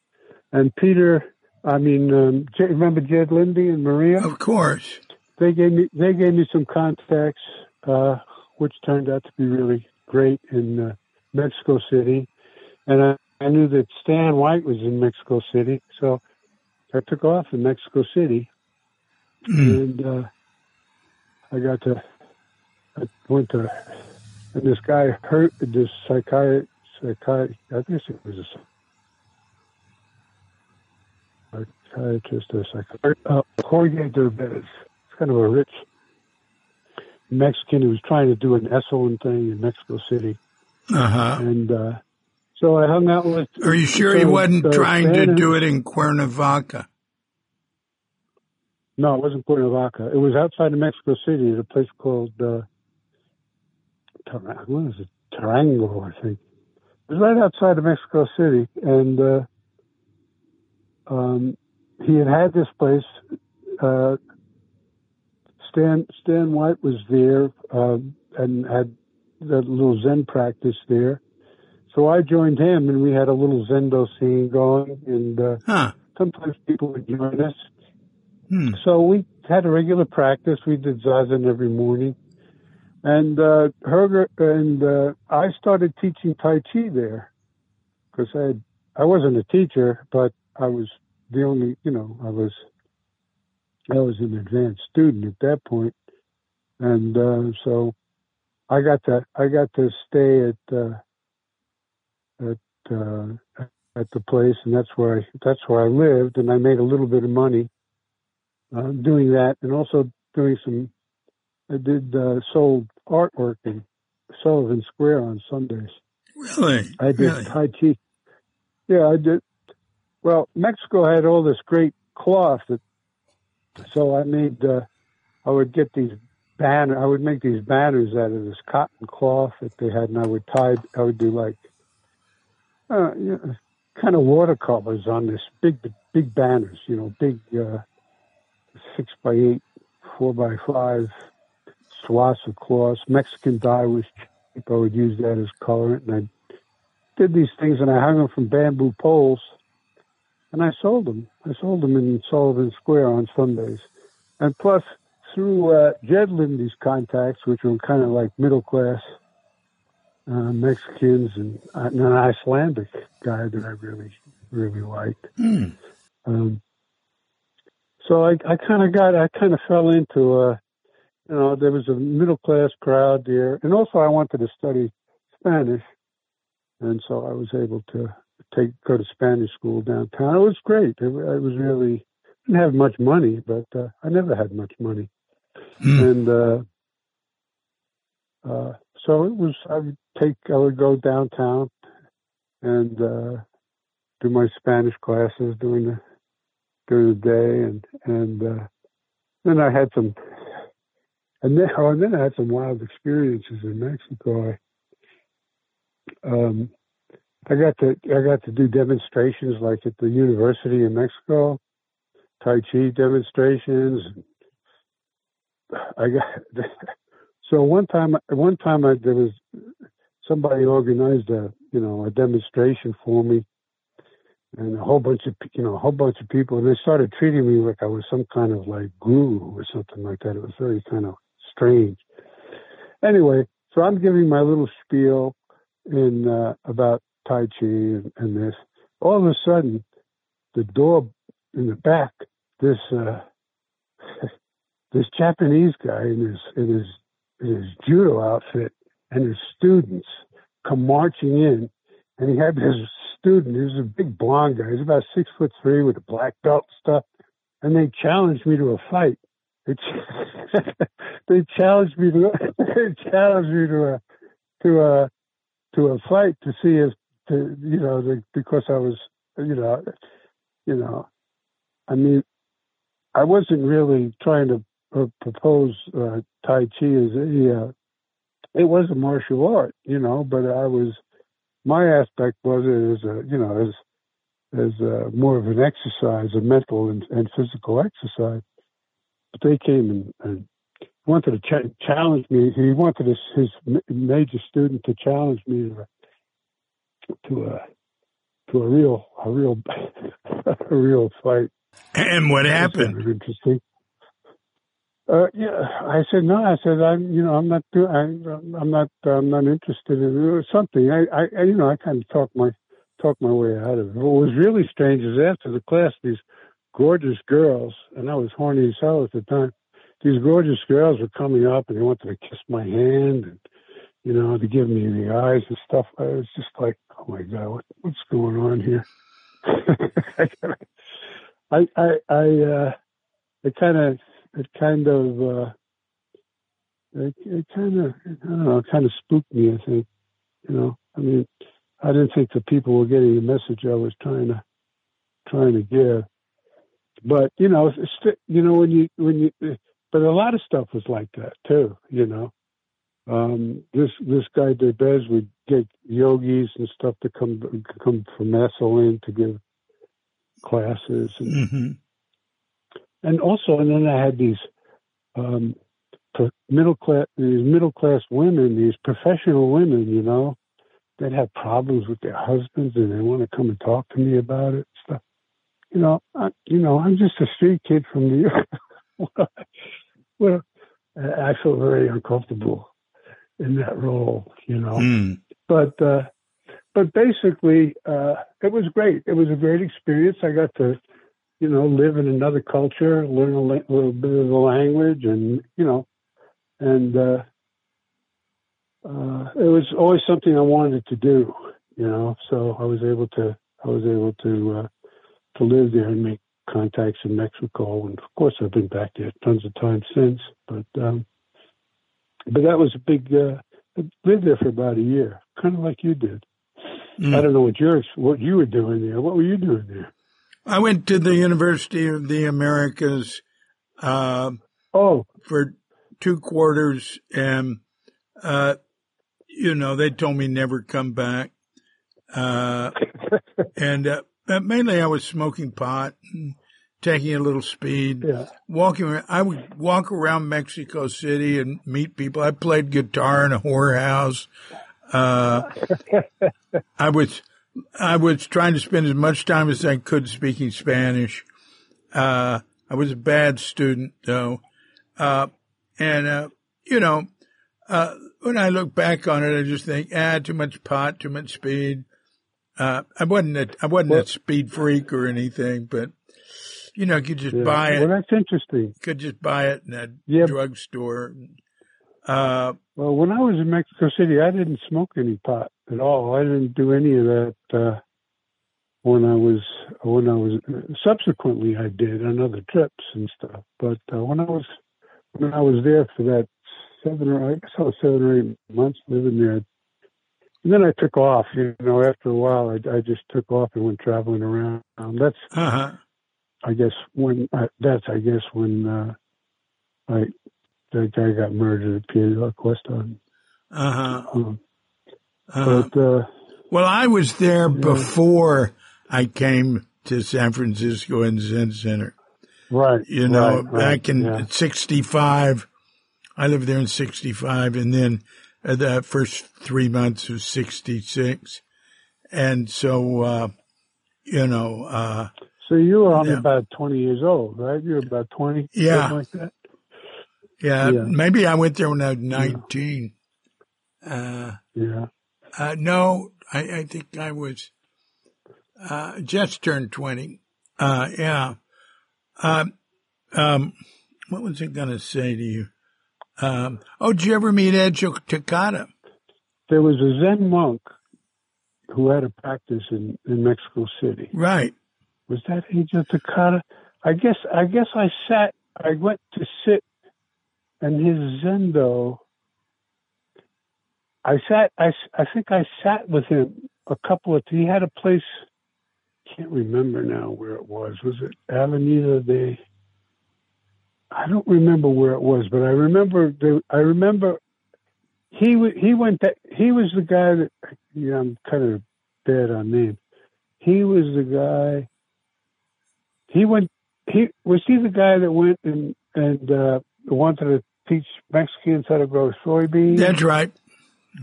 and Peter. I mean, um, J- remember Jed Lindy and Maria? of course. they gave me they gave me some contacts, uh, which turned out to be really great and. uh, Mexico City, and I, I knew that Stan White was in Mexico City, so I took off in Mexico City, Mm. and uh, I got to I went to and this guy hurt this psychiatrist psychiatrist I guess it was a psychiatrist or psychiatrist uh, Jorge Derbez. It's kind of a rich Mexican who was trying to do an Esalen thing in Mexico City, Uh huh. and uh, so I hung out with. Are you sure he wasn't trying to do it in Cuernavaca? No, it wasn't Cuernavaca. It was outside of Mexico City at a place called uh, what is it? Tarango, I think. It was right outside of Mexico City, and uh, um, he had had this place. Uh, Stan Stan White was there uh, and had that little Zen practice there. So I joined him, and we had a little Zendo scene going, and uh, Huh. sometimes people would join us. Hmm. So we had a regular practice. We did zazen every morning, and uh, Jorge and uh, I started teaching Tai Chi there because I had, I wasn't a teacher, but I was the only you know I was I was an advanced student at that point, and uh, so I got to I got to stay at uh, at uh, at the place, and that's where I that's where I lived, and I made a little bit of money uh, doing that, and also doing some. I did uh, sold artwork in Sullivan Square on Sundays. Really? I did Really? Tai Chi. Yeah, I did. Well, Mexico had all this great cloth, that, so I made. Uh, I would get these banner. I would make these banners out of this cotton cloth that they had, and I would tie. I would do like, uh, you know, kind of watercolors on this big, big banners. You know, big uh, six by eight, four by five swaths of cloth. Mexican dye was cheap. I would use that as colorant, and I did these things and I hung them from bamboo poles and I sold them. I sold them in Sullivan Square on Sundays. And plus, through uh, Jed Lindy's contacts, which were kind of like middle class uh, Mexicans and, uh, and, an Icelandic guy that I really, really liked. Mm. Um, so I, I kind of got, I kind of fell into, uh, you know, there was a middle class crowd there, and also I wanted to study Spanish, and so I was able to take go to Spanish school downtown. It was great. It, it was really didn't have much money, but uh, I never had much money, Mm. and uh, uh, so it was. I would take. I would go downtown and uh, do my Spanish classes during the during the day, and and uh, then I had some. And then, oh, and then I had some wild experiences in Mexico. I, um, I got to I got to do demonstrations like at the University in Mexico, Tai Chi demonstrations. I got so one time one time I, there was somebody organized a you know a demonstration for me, and a whole bunch of you know a whole bunch of people, and they started treating me like I was some kind of like guru or something like that. It was very kind of strange. Anyway, so I'm giving my little spiel in uh, about Tai Chi and, and this. All of a sudden, the door in the back, this uh, this Japanese guy in his in his in his judo outfit and his students come marching in, and he had this student. He was a big blonde guy. He's about six foot three with a black belt and stuff, and they challenged me to a fight. They, they challenged me to they challenged me to a to a to a fight to see if to you know the, because I was you know you know I mean I wasn't really trying to uh, propose uh, Tai Chi as a uh, it was a martial art you know but I was my aspect was it as a you know as as a, more of an exercise a mental and, and physical exercise but they came and, and wanted to ch- challenge me. He wanted his, his major student to challenge me to a, to a to a real a real a real fight. And what happened? Interesting. Uh, yeah, I said no. I said I'm, you know, I'm not doing. I'm not. I'm not interested in something. I, I, you know, I kind of talked my talked my way out of it. What was really strange is after the class, these gorgeous girls, and I was horny as hell at the time. These gorgeous girls were coming up and they wanted to kiss my hand and, you know, to give me the eyes and stuff. I was just like, oh my God, what, what's going on here? I, I, I, uh, it kind of, it kind of, uh, it, it kind of, I don't know, it kind of spooked me, I think. You know, I mean, I didn't think the people were getting the message I was trying to, trying to give but you know, it's, you know when you when you, but a lot of stuff was like that too. You know, um, this this guy Derbez would get yogis and stuff to come come from Esalen to give classes, and mm-hmm. And also, and then I had these um, middle class these middle class women, these professional women, you know, that have problems with their husbands and they want to come and talk to me about it. Stuff you know, I, you know, I'm just a street kid from New York. well, I feel very uncomfortable in that role, you know. Mm. But uh, but basically, uh, it was great. It was a great experience. I got to, you know, live in another culture, learn a little bit of the language, and you know, and uh, uh, it was always something I wanted to do, you know. So I was able to, I was able to uh, to live there and make contacts in Mexico. And of course, I've been back there tons of times since. But um, but that was a big. Uh, I lived there for about a year, kind of like you did. Mm. I don't know what your what you were doing there. What were you doing there? I went to the University of the Americas. Uh, oh, for two quarters, and uh, you know they told me never come back. Uh, and uh, mainly I was smoking pot and taking a little speed, yeah. walking around. I would walk around Mexico City and meet people. I played guitar in a whorehouse. Uh, I was, I was trying to spend as much time as I could speaking Spanish. Uh, I was a bad student though. Uh, and, uh, you know, uh, when I look back on it, I just think, ah, too much pot, too much speed. Uh, I wasn't a, I wasn't a speed freak or anything, but you know, you could just Yeah. buy it. Well, that's interesting. could just buy it in a Yeah. drugstore. Uh, Well, when I was in Mexico City, I didn't smoke any pot at all. I didn't do any of that uh, when I was when I was. Subsequently, I did on other trips and stuff. But uh, when I was when I was there for that seven or I guess I was seven or eight months living there, and then I took off. You know, after a while, I, I just took off and went traveling around. That's uh-huh. I guess when uh, that's I guess when uh, I that guy got murdered at Piedmont Cuesta. Uh-huh. Um, uh-huh. but uh, Well, I was there before I came to San Francisco and Zen Center. right, You know, right, right, back in yeah. 65, I lived there in 65 and then uh, the first three months of 66. And so, uh, you know, uh, So you were only Yeah. about twenty years old, right? You were about twenty, Yeah. something like that. Yeah, Yeah. maybe I went there when I was 19. Uh, Yeah, Uh, no, I, I think I was uh, just turned twenty. Uh, yeah. Um, um, what was I going to say to you? Um, oh, did you ever meet Ejo Takata? there was a Zen monk who had a practice in in Mexico City. Right. Was that Angel Takata? I guess I guess I sat. I went to sit, and his zendo. I sat. I, I think I sat with him a couple of. He had a place. Can't remember now where it was. Was it Avenida de? I don't remember where it was, but I remember. I remember. He he went. That, he was the guy that. Yeah, I'm kind of bad on names. He was the guy he went he was he the guy that went and and uh wanted to teach Mexicans how to grow soybeans? That's right.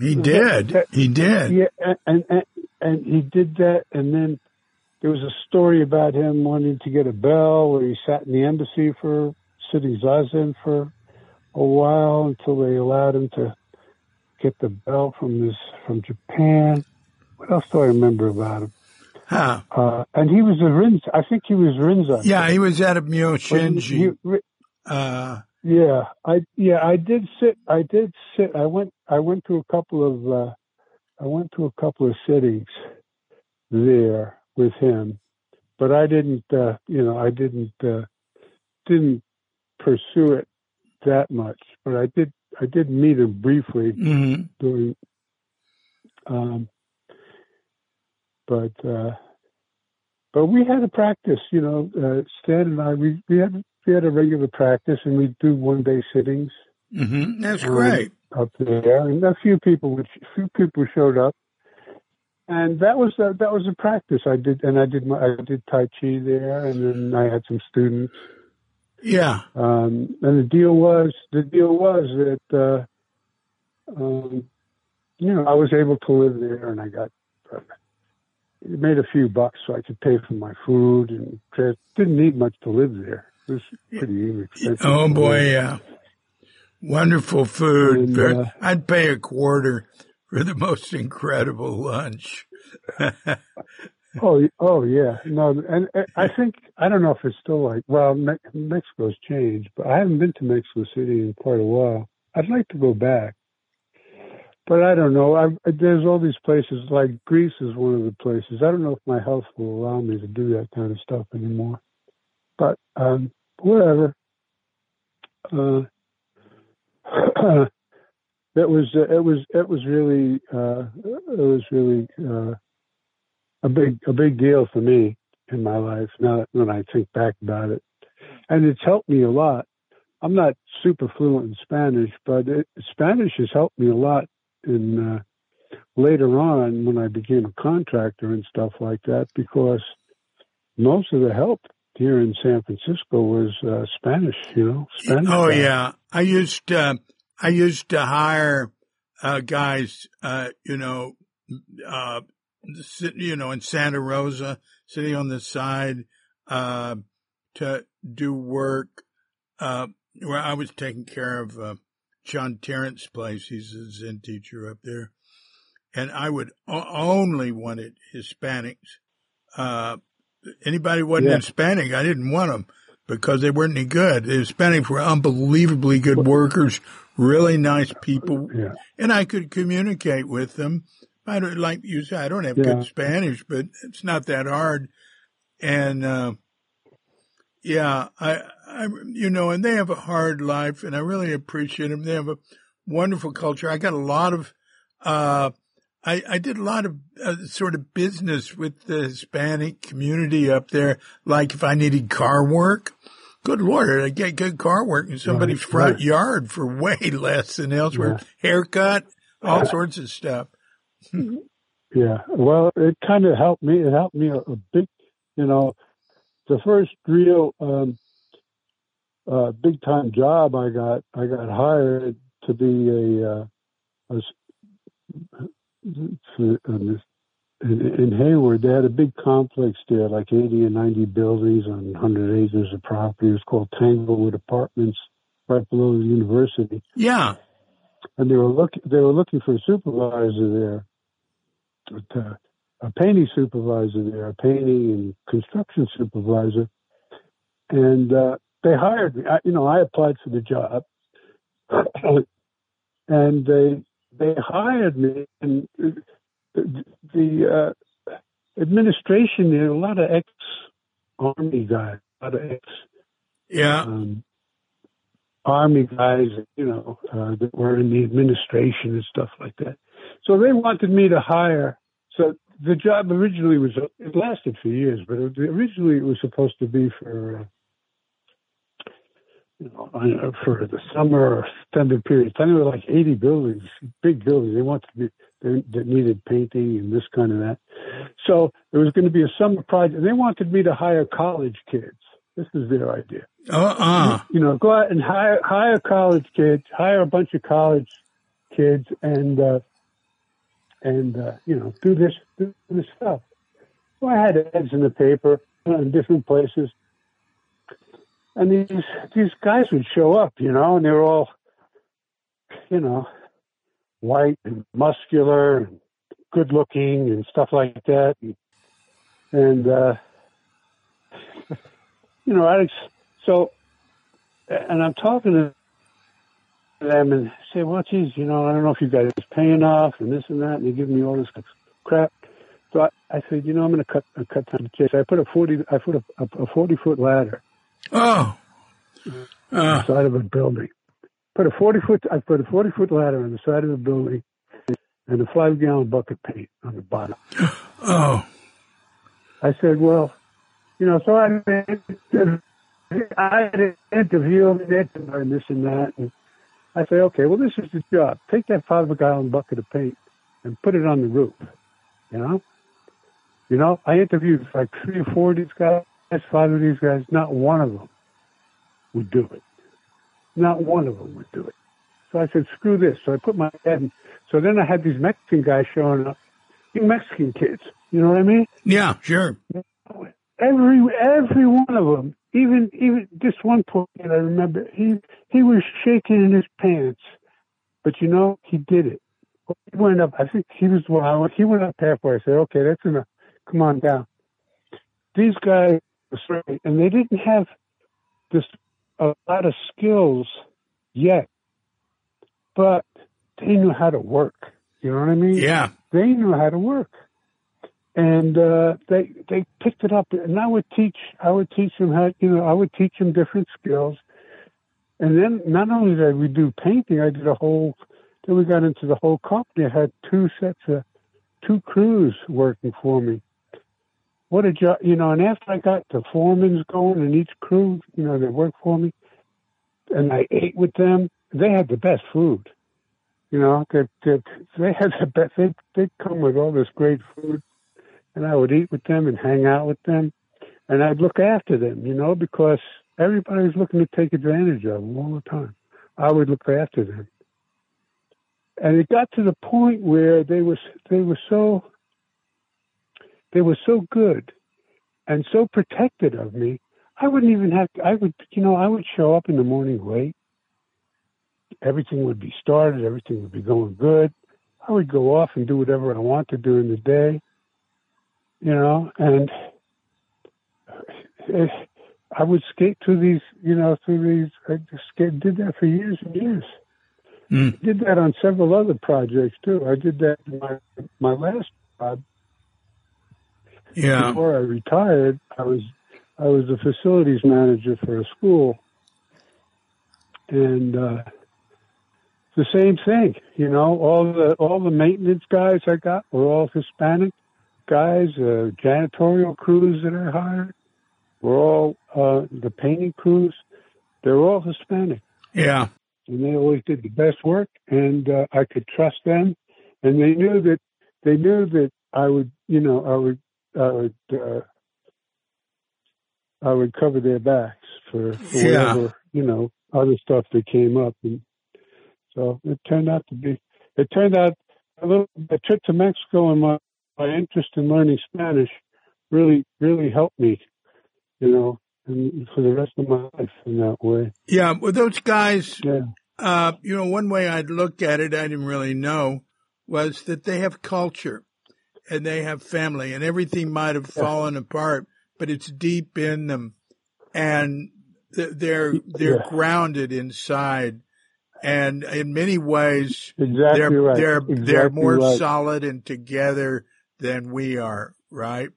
He did. He did. yeah, and, and and he did that, and then there was a story about him wanting to get a bell, where he sat in the embassy for sitting zazen for a while until they allowed him to get the bell from this from Japan. What else do I remember about him? Huh. Uh, and he was a Rinzai. I think he was Rinzai. Yeah, he was at a he- Uh, Yeah, I yeah I did sit. I did sit. I went. I went to a couple of. Uh, I went to a couple of sittings there with him, but I didn't. Uh, you know, I didn't. Uh, didn't pursue it that much. But I did. I did meet him briefly mhm. during. Um, but uh, but we had a practice. You know, uh, Stan and I. We we had we had a regular practice, and we do one day sittings. Mhm. That's Um, great. up there, and a few people, which few people showed up, and that was a, that was a practice I did, and I did my I did Tai Chi there, and then I had some students, Yeah. um, and the deal was the deal was that uh, um, you know I was able to live there, and I got uh, made a few bucks so I could pay for my food, and didn't need much to live there. Was pretty inexpensive. Oh boy, yeah. Wonderful food. And, uh, I'd pay a quarter for the most incredible lunch. Oh, oh yeah, no, and uh, I think I don't know if it's still like. Well, Me- Mexico's changed, but I haven't been to Mexico City in quite a while. I'd like to go back, but I don't know. I, there's all these places like Greece is one of the places. I don't know if my health will allow me to do that kind of stuff anymore. But um, whatever. Uh, it was uh, it was it was really uh, it was really. Uh, a big a big deal for me in my life now when I think back about it, and it's helped me a lot. I'm not super fluent in Spanish, but it, Spanish has helped me a lot in uh, later on when I became a contractor and stuff like that because most of the help here in San Francisco was uh, Spanish. You know, Spanish. Oh guys. yeah, I used to, I used to hire uh, guys, uh, you know, uh, sit, you know, in Santa Rosa, sitting on the side uh, to do work. Uh, Well, I was taking care of uh, John Tarrant's place. He's a Zen teacher up there. And I would o- only wanted Hispanics. Uh, anybody wasn't Yeah. Hispanic, I didn't want them because they weren't any good. The Hispanics were unbelievably good workers, really nice people, Yeah. and I could communicate with them. I don't like you say I don't have Yeah. good Spanish, but it's not that hard. And uh, yeah, I, I, you know, and they have a hard life, and I really appreciate them. They have a wonderful culture. I got a lot of, uh, I, I did a lot of uh, sort of business with the Hispanic community up there. Like if I needed car work, good lord, I get good car work in somebody's Right, front right. yard for way less than elsewhere. Haircut, all sorts of stuff. Yeah. Well, it kind of helped me. It helped me a, a big, you know, the first real um, uh, big time job I got. I got hired to be a, uh, a for, um, in, in Hayward. They had a big complex there, like 80 and 90 buildings on 100 acres of property. It was called Tanglewood Apartments, right below the university Yeah. and they were looking they were looking for a supervisor there, but, uh, a painting supervisor there, a painting and construction supervisor, and uh, they hired me. I, you know, I applied for the job, and they they hired me, and the, uh, administration there, a lot of ex army guys, a lot of ex Yeah. um, army guys, you know, uh, that were in the administration and stuff like that. So they wanted me to hire. So the job originally was it lasted for years, but it, originally it was supposed to be for. You know, uh, for the summer or extended period of time, there were like 80 buildings, big buildings. They wanted to be, they, that needed painting and this kind of that. So it was going to be a summer project. and They wanted me to hire college kids. This is their idea Uh-uh. you know, go out and hire hire college kids, hire a bunch of college kids, and uh, and uh, you know, do this do this stuff. So I had ads in the paper uh, in different places, and these these guys would show up, you know, and they were all, you know, white and muscular and good looking and stuff like that, and, and uh, you know, I so and I'm talking to them and say, well, geez, you know, I don't know if you guys pay enough and this and that, and they give me all this crap. So I, I said, you know, I'm going to cut cut down the chase. I put a forty, I put a, a, a forty foot ladder Oh. on Uh, the side of a building. Put a forty foot, I put a forty foot ladder on the side of the building, and a five gallon bucket paint on the bottom. oh. I said, well, you know, so I I had an interview and this and that, and I say, okay, well, this is the job. Take that five gallon bucket of paint and put it on the roof. You know, you know, I interviewed like three or four of these guys, five of these guys. Not one of them would do it. Not one of them would do it. So I said, screw this. So I put my head in. So then I had these Mexican guys showing up, you Mexican kids. You know what I mean? Yeah, sure. every every one of them, even even this one poor kid I remember, he he was shaking in his pants, but you know he did it. He went up. I think he was well. He went up halfway. I said, "Okay, that's enough. Come on down." These guys and they didn't have this a lot of skills yet, but they knew how to work. You know what I mean? Yeah. they knew how to work and uh they they picked it up and i would teach i would teach them how you know i would teach them different skills and then not only did we do painting i did a whole then we got into the whole company i had two sets of two crews working for me what a job you know and after i got the foremans going and each crew you know they worked for me and i ate with them they had the best food you know, They they, they had the best. They they come with all this great food, and I would eat with them and hang out with them, and I'd look after them. You know, because everybody was looking to take advantage of them all the time. I would look after them, and it got to the point where they was they were so they were so good and so protected of me. I wouldn't even have to, I would, you know, I would show up in the morning late. Everything would be started. Everything would be going good. I would go off and do whatever I want to during the day, you know, and I would skate through these, you know, through these. I just skate, did that for years and years. Mm. Did that on several other projects too. I did that in my my last job Yeah. before I retired. I was I was the facilities manager for a school, and uh, the same thing. You know, all the all the maintenance guys I got were all Hispanic guys. Uh, janitorial crews that I hired were all uh, the painting crews. They're all Hispanic Yeah. and they always did the best work, and uh, I could trust them, and they knew that they knew that I would, you know, I would, I would, uh, I would cover their backs for, for Yeah. whatever, you know, other stuff that came up, and so it turned out to be. It turned out a little. The trip to Mexico and my my interest in learning Spanish really, really helped me, you know, and for the rest of my life in that way. Yeah. Well, those guys, Yeah. uh, you know, one way I'd look at it, I didn't really know, was that they have culture and they have family and everything might have fallen apart, but it's deep in them and they're, they're Yeah. grounded inside. And in many ways, Exactly they're, right. they're, they're more right. solid and together than we are, right?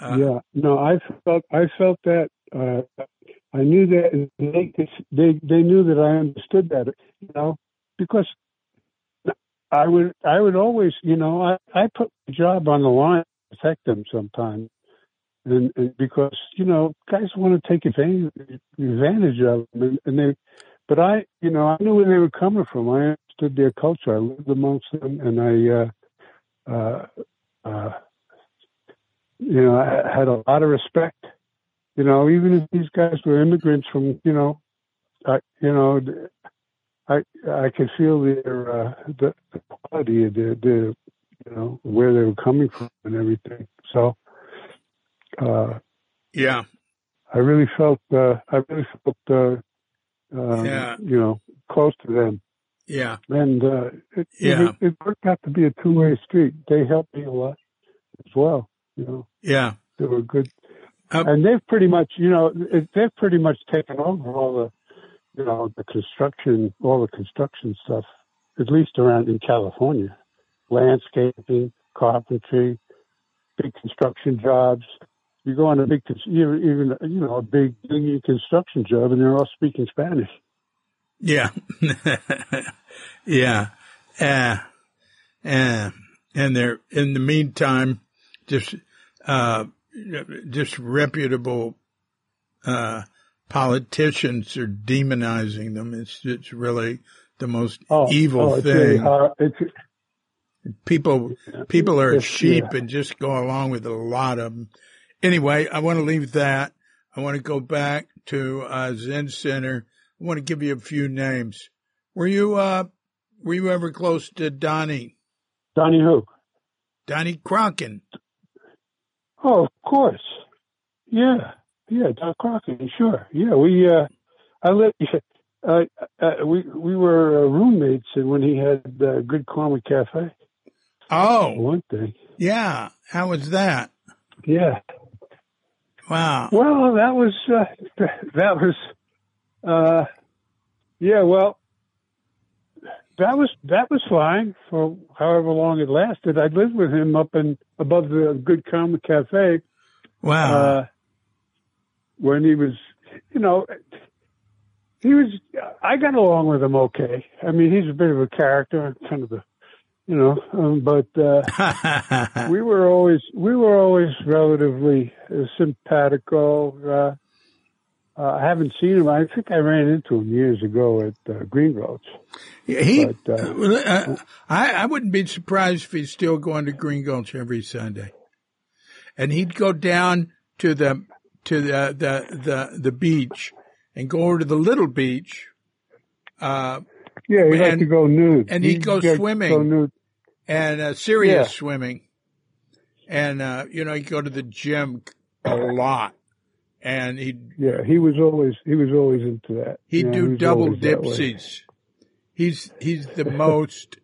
Uh, yeah, no, I felt I felt that uh, I knew that they they they knew that I understood that, you know, because I would I would always, you know, I I put my job on the line to protect them sometimes, and, and because you know guys want to take advantage advantage of them, and, and they, but I, you know, I knew where they were coming from. I understood their culture. I lived amongst them, and I. uh uh, uh, you know, I had a lot of respect. You know, even if these guys were immigrants from, you know, I, you know, I I could feel their uh, the, the quality of their, their, you know, where they were coming from and everything. So, uh, yeah. I really felt, uh, I really felt, uh, um, Yeah. you know, close to them, Yeah. and uh, it, Yeah. it, it worked out to be a two way street. They helped me a lot as well. You know. Yeah. they were good. Um, and they've pretty much, you know, they've pretty much taken over all the, you know, the construction, all the construction stuff, at least around in California, landscaping, carpentry, big construction jobs. You go on a big, even, you know, a big, big construction job, and they're all speaking Spanish. Yeah. yeah. Uh, uh, and they're, in the meantime, just, uh, just reputable, uh, politicians are demonizing them. It's, it's really the most evil oh, it's really thing. It's, people, people are sheep yeah. and just go along with a lot of them. Anyway, I want to leave that. I want to go back to, uh, Zen Center. I want to give you a few names. Were you, uh, were you ever close to Donnie, Donnie who? Donnie Crocken? Oh, of course. Yeah, yeah, Doc Crockett. Sure. Yeah, we. Uh, I lived. Uh, uh, we we were uh, roommates, and when he had uh, Good Karma Cafe, Oh, one thing. yeah. How was that? Yeah. Wow. Well, that was uh, that was. Uh, yeah. Well, that was that was fine for however long it lasted. I lived with him up in above the Good Karma Cafe. Wow. When he was, you know, he was. I got along with him okay. I mean, he's a bit of a character, kind of a, you know, um, but uh, we were always we were always relatively uh, simpatico. Uh, uh, I haven't seen him. I think I ran into him years ago at uh, Green Roads. he, but, uh, uh, I, I wouldn't be surprised if he's still going to Green Gulch every Sunday. And he'd go down to the, to the, the, the, the beach and go over to the little beach. Uh, Yeah, he And- to go nude, and he'd go get- swimming. Go nude. and uh, serious Yeah. swimming. And, uh, you know, he'd go to the gym a lot. and he Yeah, he was always he was always into that. he'd Yeah, he do was double dipsies. He's he's the most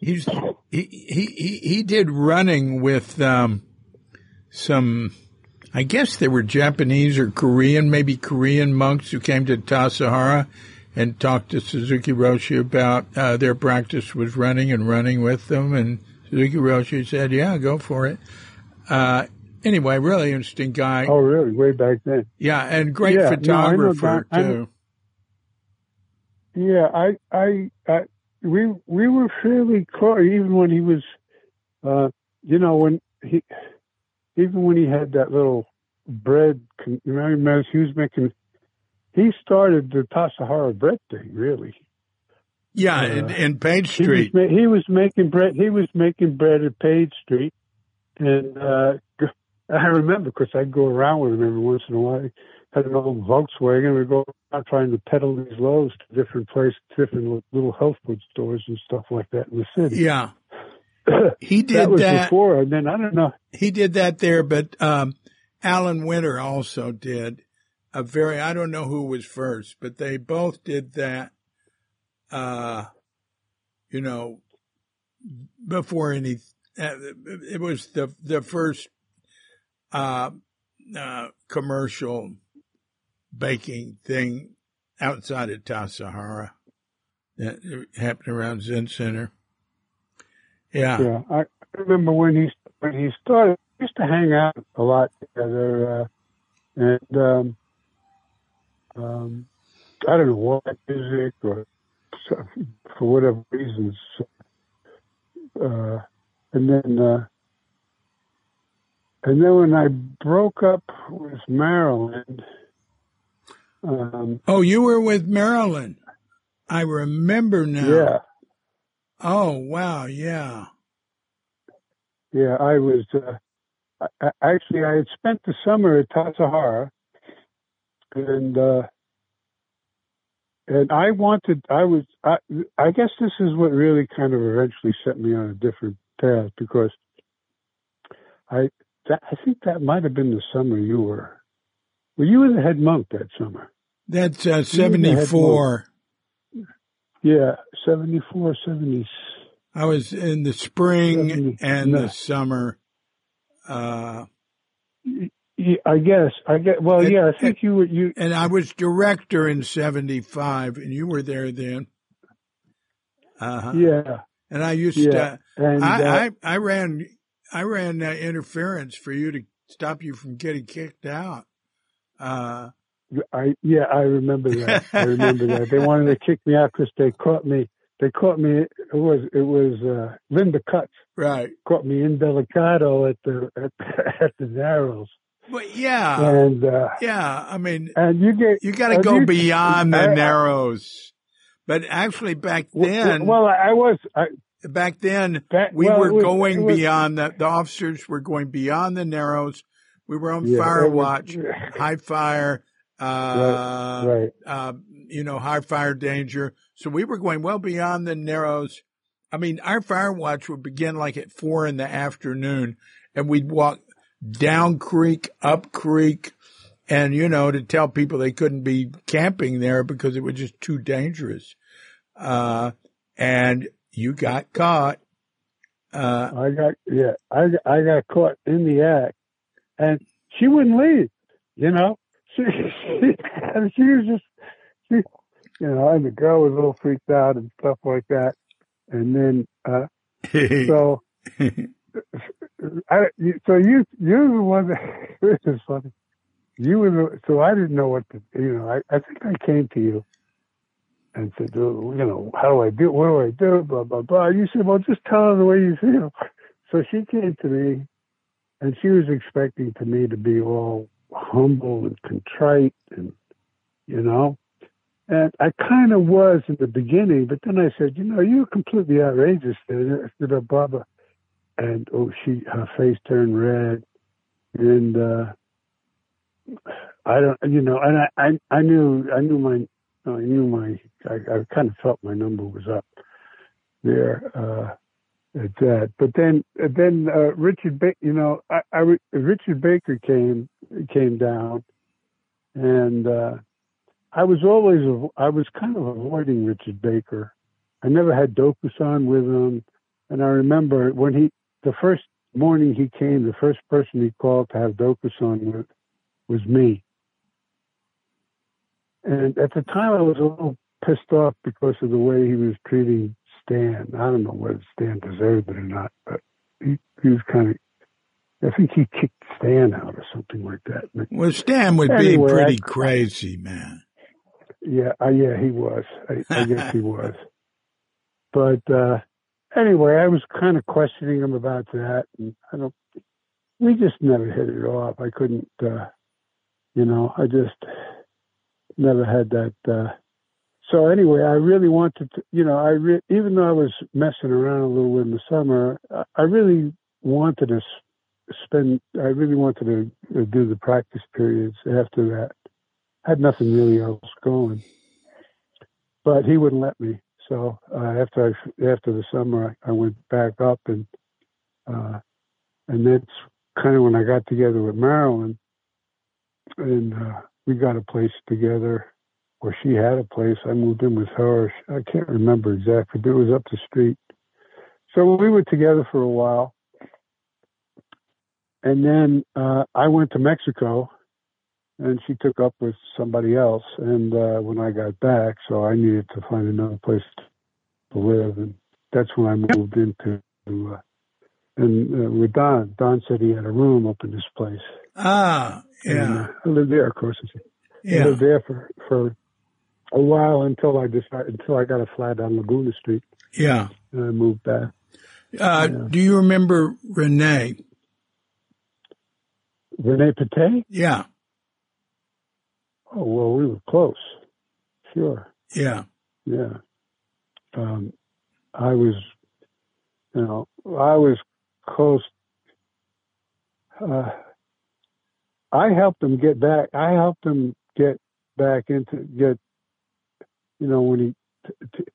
he's he he he, he did running with um some I guess they were Japanese or Korean, maybe Korean monks who came to Tassajara and talked to Suzuki Roshi about uh, their practice was running and running with them. And Suzuki Roshi said, "Yeah, go for it." Uh, anyway, really interesting guy. Oh, really? Way back then. Yeah, and great Yeah, no, photographer I too. Yeah, I, I, I, we, we were fairly close. Even when he was, uh, you know, when he, even when he had that little bread, you remember he was making, he started the Tassajara bread thing, really. Yeah, uh, in, in Page He was, Street. he was making bread. He was making bread at Page Street, and uh, I remember because I'd go around with him every once in a while. Had an old Volkswagen. We'd go around trying to peddle these loaves to different places, different little health food stores and stuff like that in the city. Yeah, he that did was that. before, and then I don't know. He did that there, but um, Alan Winter also did a very. I don't know who was first, but they both did that. Uh, you know, before any. Uh, it was the the first uh, uh, commercial baking thing outside of Tassajara that happened around Zen Center. Yeah. Yeah, I remember when he when he started. We used to hang out a lot together, uh, and um, um, I don't know what music or for whatever reasons. Uh, and then, uh, and then when I broke up with Marilyn, um, Oh, you were with Marilyn. I remember now. yeah, Oh, wow. Yeah. Yeah, I was uh, I, actually I had spent the summer at Tassajara, and uh, and I wanted I was I I guess this is what really kind of eventually set me on a different path because I that, I think that might have been the summer you were well you were the head monk that summer That's uh, You were the head 74. Yeah 74 70 I was in the spring Seventy- and no. the summer. Uh, I guess I get well It- yeah I think you were you and I was director in 75 and you were there then. Uh-huh. yeah And I used Yeah. to, and uh, I, I, I ran, I ran uh, interference for you to stop you from getting kicked out. Uh, I yeah, I remember that. I remember that. They wanted to kick me out because they caught me. They caught me. It was it was uh, Linda Cutts right. caught me in delicado at the at, at the Narrows, But yeah, and uh, yeah. I mean, and you get you got to go you- beyond I- the narrows. But actually, back then, Well, I was. I, back then, back, we well, were was- going was- beyond the, the officers were going beyond the narrows. We were on Yeah, fire was- watch, high fire, uh, right. uh, you know, high fire danger. So we were going well beyond the narrows. I mean, our fire watch would begin like at four in the afternoon and we'd walk down creek, up creek, and you know, to tell people they couldn't be camping there because it was just too dangerous. Uh, and you got caught. Uh, I got yeah, I I got caught in the act, and she wouldn't leave. You know, she, and she was just she, you know, and the girl was a little freaked out and stuff like that. And then uh so I so you you were the one that this is funny. You were the, so I didn't know what to you know. I I think I came to you and said, "Oh, you know, how do I do? What do I do? Blah blah blah. You said, well, just tell her the way you feel. So she came to me, and she was expecting to me to be all humble and contrite, and you know, and I kind of was in the beginning, but then I said, you know, you're completely outrageous. And oh, she her face turned red, and uh I don't, you know, and I I, I knew I knew my I knew my, I, I kind of felt my number was up there uh, at that. But then, then uh, Richard, ba- you know, I, I, Richard Baker came came down, and uh, I was always I was kind of avoiding Richard Baker. I never had Dokusan with him, and I remember when he the first morning he came, the first person he called to have Dokusan with was me. And at the time, I was a little pissed off because of the way he was treating Stan. I don't know whether Stan deserved it or not, but he, he was kind of. I think he kicked Stan out or something like that. Well, Stan would anyway, be pretty I, crazy, man. Yeah, uh, yeah, he was. I, I guess he was. But uh anyway, I was kind of questioning him about that, and I don't. We just never hit it off. I couldn't, uh you know. I just never had that. uh so anyway, I really wanted to, you know, I re- even though I was messing around a little in the summer, I, I really wanted to spend. I really wanted to uh, do the practice periods after that. Had nothing really else going, but he wouldn't let me. So uh, after I, after the summer, I, I went back up and uh, and that's kind of when I got together with Marilyn, and uh, we got a place together where she had a place. I moved in with her. I can't remember exactly, but it was up the street. So we were together for a while. And then uh, I went to Mexico and she took up with somebody else. And uh, when I got back, so I needed to find another place to live. And that's when I moved into. Uh, and uh, with Don, Don said he had a room up in this place. Ah, yeah. And, uh, I lived there, of course. Yeah. I lived there for, for a while until I decided until I got a flat on Laguna Street. Yeah, and I moved back. Uh, yeah. Do you remember Renee? Renee Pate? Yeah. Oh well, we were close. Sure. Yeah. Yeah. Um, I was, you know, I was close. Uh, I helped him get back. I helped him get back into get you know, when he t- t-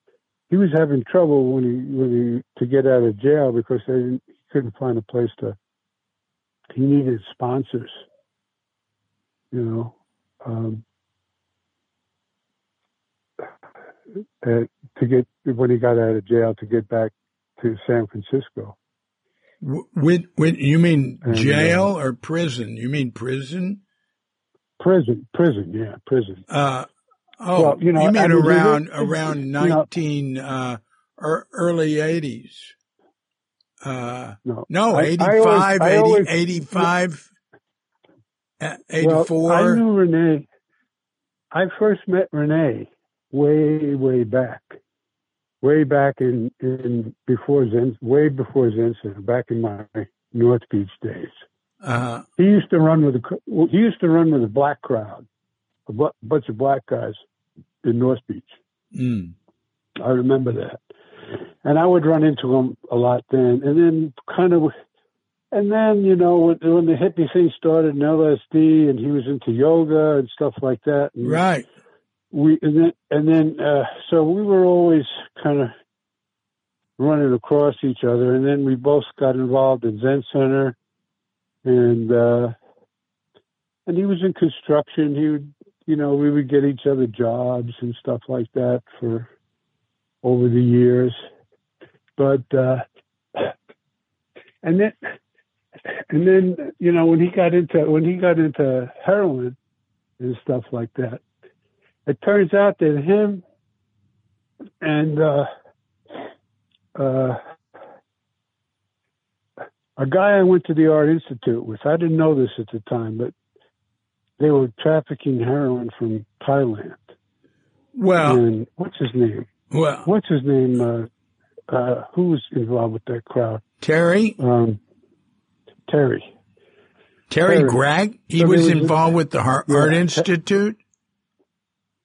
he was having trouble when he when he to get out of jail because they didn't, he couldn't find a place to. He needed sponsors, you know, um, uh, to get when he got out of jail to get back to San Francisco. With, with you mean and, jail uh, or prison? You mean prison? Prison, prison, yeah, prison. Uh, Oh, well, you know, you mean I mean, around around nineteen know, uh, early eighties? Uh, no, no, I, 85, I always, 80, 85, uh, 84. Well, I knew Renee. I first met Renee way, way back, way back in, in before Zen, way before Zen back in my North Beach days. Uh-huh. He used to run with a, he used to run with a black crowd, a bunch of black guys in North Beach. Mm. I remember that. And I would run into him a lot then. And then kind of, and then, you know, when, when the hippie thing started in LSD and he was into yoga and stuff like that. right. We, and then, and then, uh, so we were always kind of running across each other. And then we both got involved in Zen Center and, uh, and he was in construction. He would you know, we would get each other jobs and stuff like that for over the years. But uh and then and then, you know, when he got into when he got into heroin and stuff like that, it turns out that him and uh uh a guy I went to the Art Institute with, I didn't know this at the time, but they were trafficking heroin from Thailand. Well, and what's his name? Well, what's his name? Uh, uh, who was involved with that crowd? Terry. Um, Terry. Terry, Terry. Gregg. He so was, was, involved with the Art, yeah, Art Institute.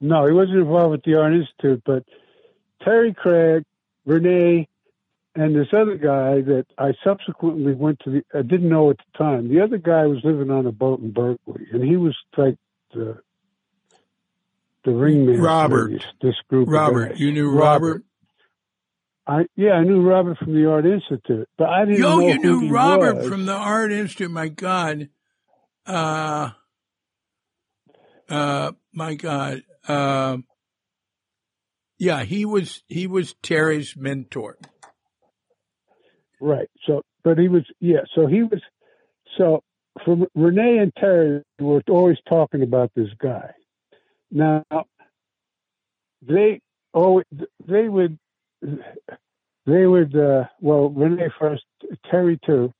No, he wasn't involved with the Art Institute, but Terry Craig, Renee, and this other guy that I subsequently went to the, I didn't know at the time. The other guy was living on a boat in Berkeley, and he was like the the ringman. Robert, this, this group. Robert, you knew Robert. Robert. I yeah, I knew Robert from the Art Institute, but I didn't Yo, know you knew Robert was. from the Art Institute. My God, uh, Uh, my God. Uh, yeah, he was he was Terry's mentor. Right. So, but he was yeah. So he was so from Renee and Terry were always talking about this guy. Now they oh they would they would uh, well Renee first Terry too.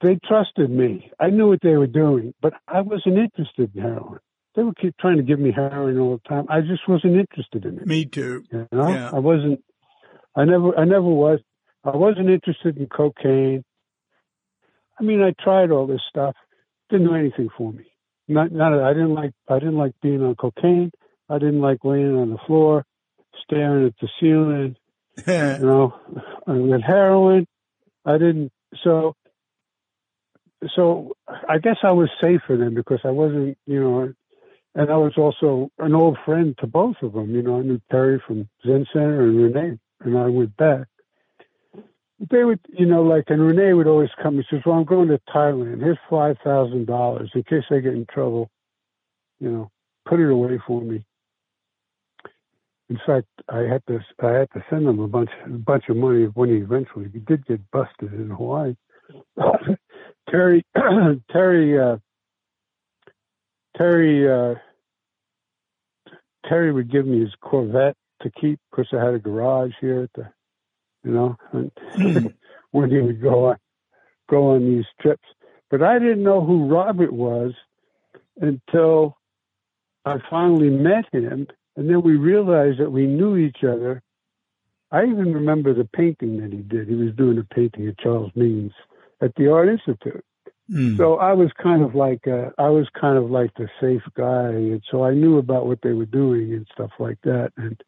They trusted me. I knew what they were doing, but I wasn't interested in heroin. They would keep trying to give me heroin all the time. I just wasn't interested in it. Me too. You know, Yeah. I wasn't. I never. I never was. I wasn't interested in cocaine. I mean, I tried all this stuff. Didn't do anything for me. Not. Not. I didn't like. I didn't like being on cocaine. I didn't like laying on the floor, staring at the ceiling. You know, with heroin, I didn't. So. So I guess I was safer then because I wasn't. You know. And I was also an old friend to both of them. You know, I knew Terry from Zen Center and Renee, and I went back. They would, you know, like, and Renee would always come and says, "Well, I'm going to Thailand. Here's five thousand dollars in case I get in trouble. You know, put it away for me." In fact, I had to, I had to send him a bunch, a bunch of money when he eventually he did get busted in Hawaii. Terry, Terry, uh, Terry, uh, Terry would give me his Corvette to keep because I had a garage here at the, you know, and hmm. when he would go on, go on these trips. But I didn't know who Robert was until I finally met him, and then we realized that we knew each other. I even remember the painting that he did. He was doing a painting of Charles Means at the Art Institute. Mm. So I was kind of like uh, I was kind of like the safe guy, and so I knew about what they were doing and stuff like that, and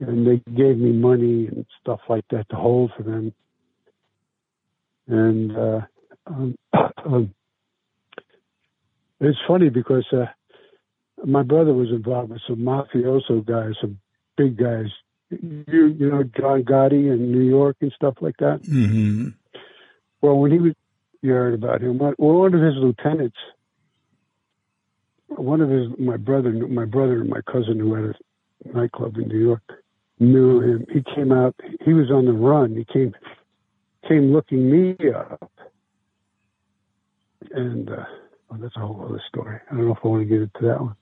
and they gave me money and stuff like that to hold for them. And uh, um, um, it's funny because uh, my brother was involved with some mafioso guys, some big guys. You you know John Gotti in New York and stuff like that. hmm Well, when he was, you heard about him. One one of his lieutenants, one of his, my brother, my brother and my cousin who had a nightclub in New York, knew him. He came out. He was on the run. He came, came looking me up, and uh, well, that's a whole other story. I don't know if I want to get into that one.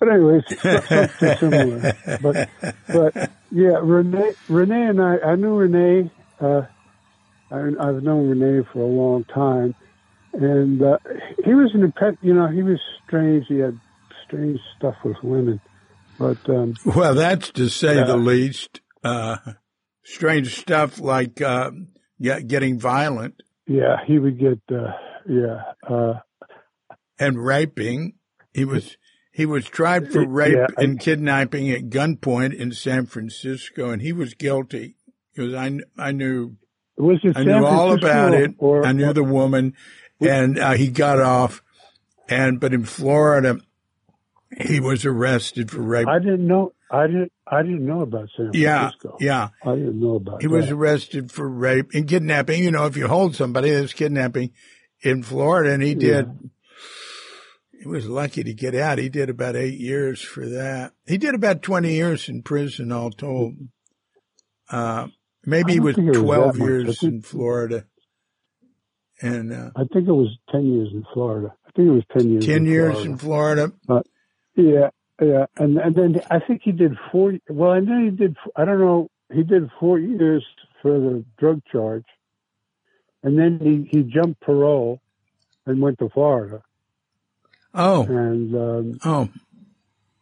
But anyway, anyways, something similar. But but yeah, Renee, Renee and I, I knew Renee. Uh, I, I've known Renee for a long time, and uh, he was an impet. You know, he was strange. He had strange stuff with women, but um, Well, that's to say Yeah. the least. Uh, strange stuff like uh, getting violent yeah, he would get. Uh, yeah, uh, and raping. He was he was tried for rape Yeah, I- and kidnapping at gunpoint in San Francisco, and he was guilty because I I knew was it? I San knew all about it. Or, I knew the woman, and uh, he got off. And but in Florida, he was arrested for rape. I didn't know. I didn't. I didn't know about San yeah, Francisco. yeah. yeah. I didn't know about. He was arrested for rape and kidnapping. You know, if you hold somebody, that's kidnapping in Florida, and he did. He was lucky to get out. He did about eight years for that. He did about twenty years in prison, all told. Uh, maybe I was think it was twelve much. Years think- in Florida, and uh, I think it was ten years in Florida. I think it was ten years. ten in years Florida. in Florida. But, Yeah, yeah, and and then I think he did four. Well, I know he did. I don't know. He did four years for the drug charge, and then he he jumped parole and went to Florida. Oh, And um, oh,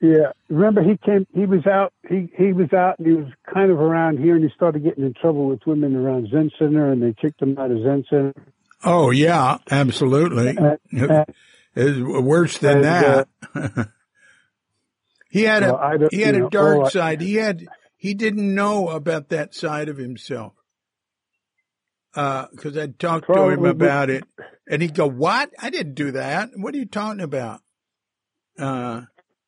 yeah, remember he came. He was out. He he was out, and he was kind of around here, and he started getting in trouble with women around Zen Center, and they kicked him out of Zen Center. oh, yeah, absolutely. And, It's worse than And, that. uh, he had well, a I he had a know, dark side. He had he didn't know about that side of himself. Because I'd talk to him about it, and he'd go, "What? I didn't do that. What are you talking about?"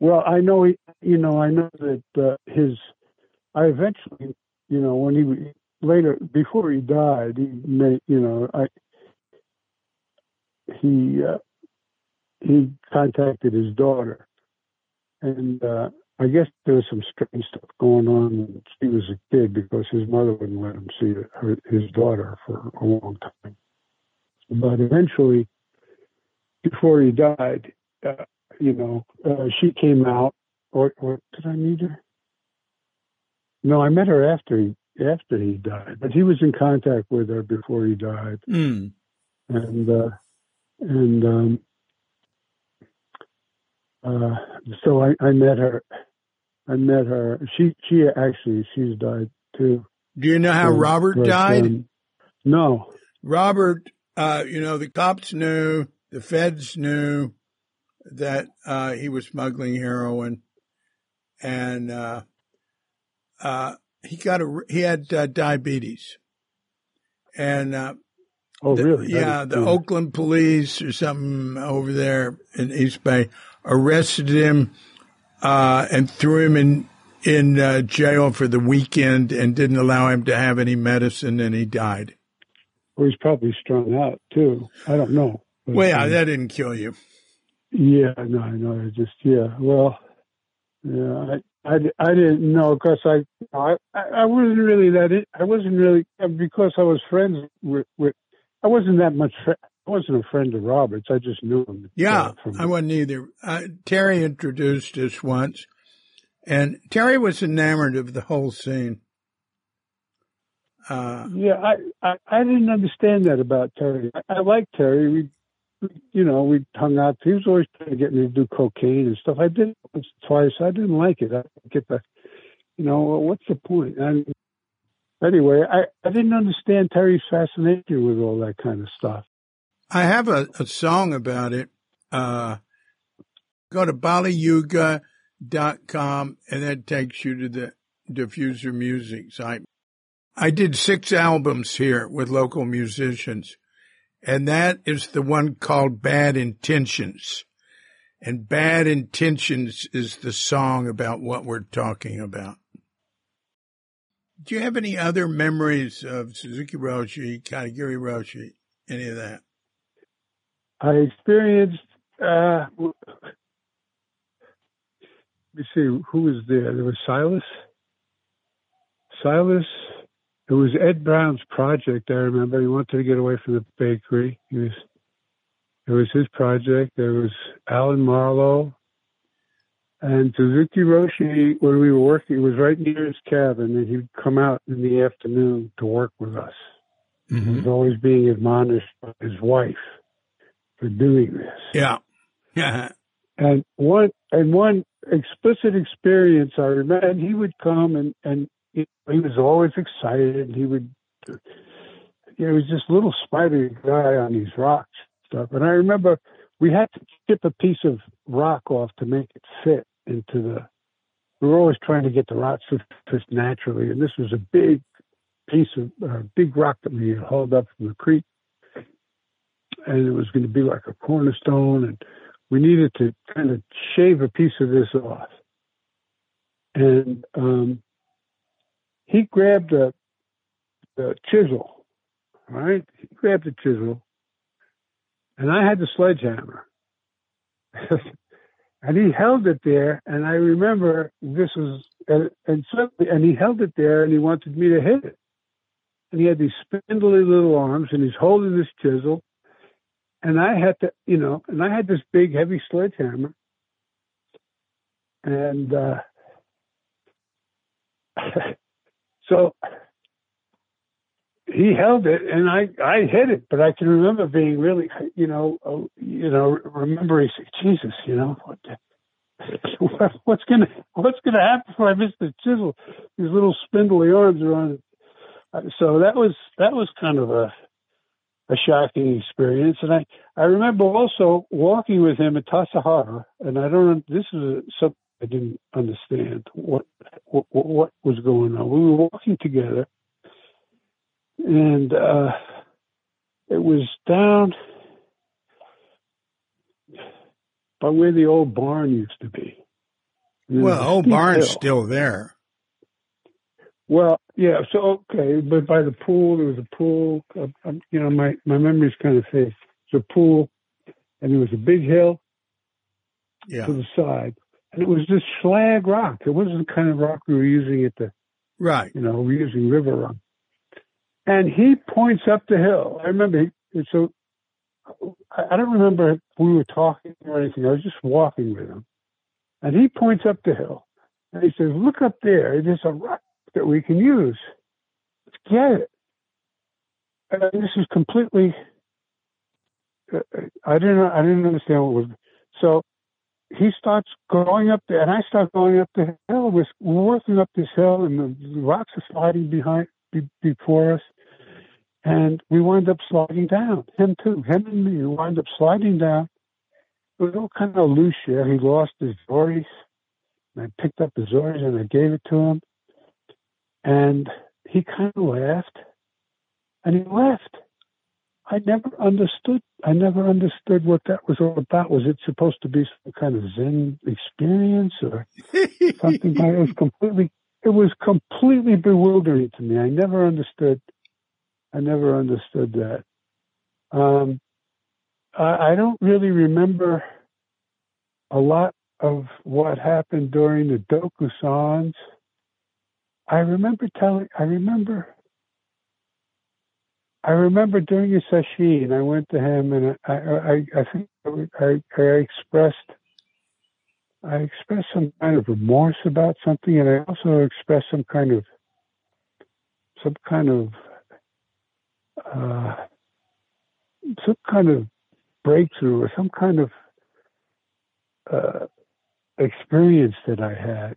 Well, I know he, you know, I know that uh, his. I eventually, you know, when he later before he died, he made, you know, I he uh, he contacted his daughter and uh, I guess there was some strange stuff going on when he was a kid because his mother wouldn't let him see her, his daughter for a long time. But eventually, before he died, uh, you know, uh, she came out. Or, or did I meet her? No, I met her after he after he died, but he was in contact with her before he died, Mm. and uh, and um, uh, so I, I met her. I met her. She she actually she's died too. Do you know how Robert died? um, no. Robert, uh, you know, the cops knew, the feds knew that uh, he was smuggling heroin, and uh, uh, he got a he had uh, diabetes, and uh, Oh, the- really? Yeah, the. Oakland police or something over there in East Bay arrested him uh, and threw him in in uh, jail for the weekend and didn't allow him to have any medicine, and he died. Well, he's probably strung out too. I don't know. Well, yeah, um, that didn't kill you. Yeah, no, I know. I just yeah. Well, yeah, I I, I didn't know because I, I I wasn't really that. In, I wasn't really because I was friends with. with I wasn't that much. I wasn't a friend of Roberts. I just knew him. Yeah, uh, from, I wasn't either. Uh, Terry introduced us once, and Terry was enamored of the whole scene. Uh, yeah, I, I I didn't understand that about Terry. I, I liked Terry. We, you know, we hung out. He was always trying to get me to do cocaine and stuff. I did it once, twice. I didn't like it. I get the, you know, what's the point? And anyway, I I didn't understand Terry's fascination with all that kind of stuff. I have a, a song about it. Uh, go to ballyuga.com and that takes you to the diffuser music site. I did six albums here with local musicians and that is the one called Bad Intentions. And Bad Intentions is the song about what we're talking about. Do you have any other memories of Suzuki Roshi, Katagiri Roshi, any of that? I experienced. Uh, let me see who was there. There was Silas. Silas. It was Ed Brown's project. I remember he wanted to get away from the bakery. He was. It was his project. There was Alan Marlowe and Suzuki Roshi. When we were working, it was right near his cabin, and he'd come out in the afternoon to work with us. Mm-hmm. He was always being admonished by his wife for doing this. Yeah. Yeah. And one and one explicit experience I remember, and he would come and and he, he was always excited, and he would, you know, he was this little spidery guy on these rocks and stuff. And I remember we had to chip a piece of rock off to make it fit into the. We were always trying to get the rocks to fit naturally, and this was a big piece of uh, big rock that we had hauled up from the creek, and it was going to be like a cornerstone, and we needed to kind of shave a piece of this off. And um, he grabbed a, a chisel, right? He grabbed the chisel, and I had the sledgehammer. and he held it there, and I remember this was, and, and suddenly, and he held it there, and he wanted me to hit it. And he had these spindly little arms, and he's holding this chisel, and I had to, you know, and I had this big, heavy sledgehammer, and uh, so he held it, and I I hit it, but I can remember being really, you know, uh, you know, remembering, Jesus, you know, what the, what's gonna what's gonna happen if I miss the chisel? These little spindly arms are on it. Uh, So that was that was kind of a a shocking experience. And I, I remember also walking with him at Tassajara, and I don't, this is something I didn't understand what, what, what was going on. We were walking together, and uh, it was down by where the old barn used to be. And Well, old barn's hill. still there. Well, yeah. So okay, but by the pool, there was a pool. Uh, you know, my my memory's kind of fake. There's a pool, and there was a big hill Yeah. to the side, it was just slag rock. It wasn't the kind of rock we were using at the, Right. you know, we we're using river rock. And he points up the hill. I remember, he, so I don't remember if we were talking or anything. I was just walking with him. And he points up the hill and he says, Look up there. There's a rock that we can use. Let's get it. And this is completely, uh, I didn't, I didn't understand what was. So he starts going up there, and I start going up the hill. We're, working up this hill, and the, rocks are sliding behind be, before us, and we wind up sliding down. Him too, him and me. We wind up sliding down. It was all kind of loose here. He lost his Dories. And I picked up his Dories and I gave it to him, and he kind of laughed, and he left. I never understood. I never understood what that was all about. Was it supposed to be some kind of Zen experience or something? it was completely. It was completely bewildering to me. I never understood. I never understood that. Um, I, I don't really remember a lot of what happened during the Dokusans. I remember telling. I remember I remember during a session, I went to him and I, I, I think I, I expressed, I expressed some kind of remorse about something, and I also expressed some kind of, some kind of, uh, some kind of breakthrough or some kind of uh, experience that I had,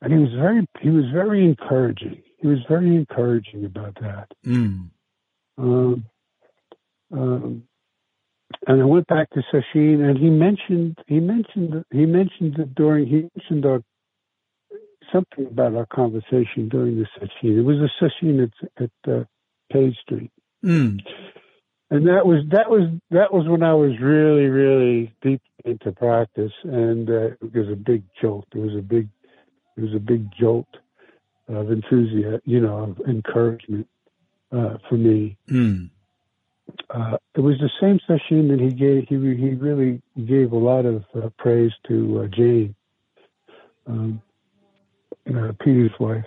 and he was very, he was very encouraging. He was very encouraging about that. Mm. Um, um, and I went back to Sesshin, and he mentioned he mentioned he mentioned it during he mentioned our, something about our conversation during the Sesshin. It was a Sesshin at at uh, Page Street, Mm. and that was that was that was when I was really really deep into practice, and uh, it was a big jolt. It was a big it was a big jolt of enthusiasm, you know, of encouragement uh, for me. Mm. Uh, it was the same session that he gave. He he really gave a lot of uh, praise to uh, Jane, um, uh, Peter's wife.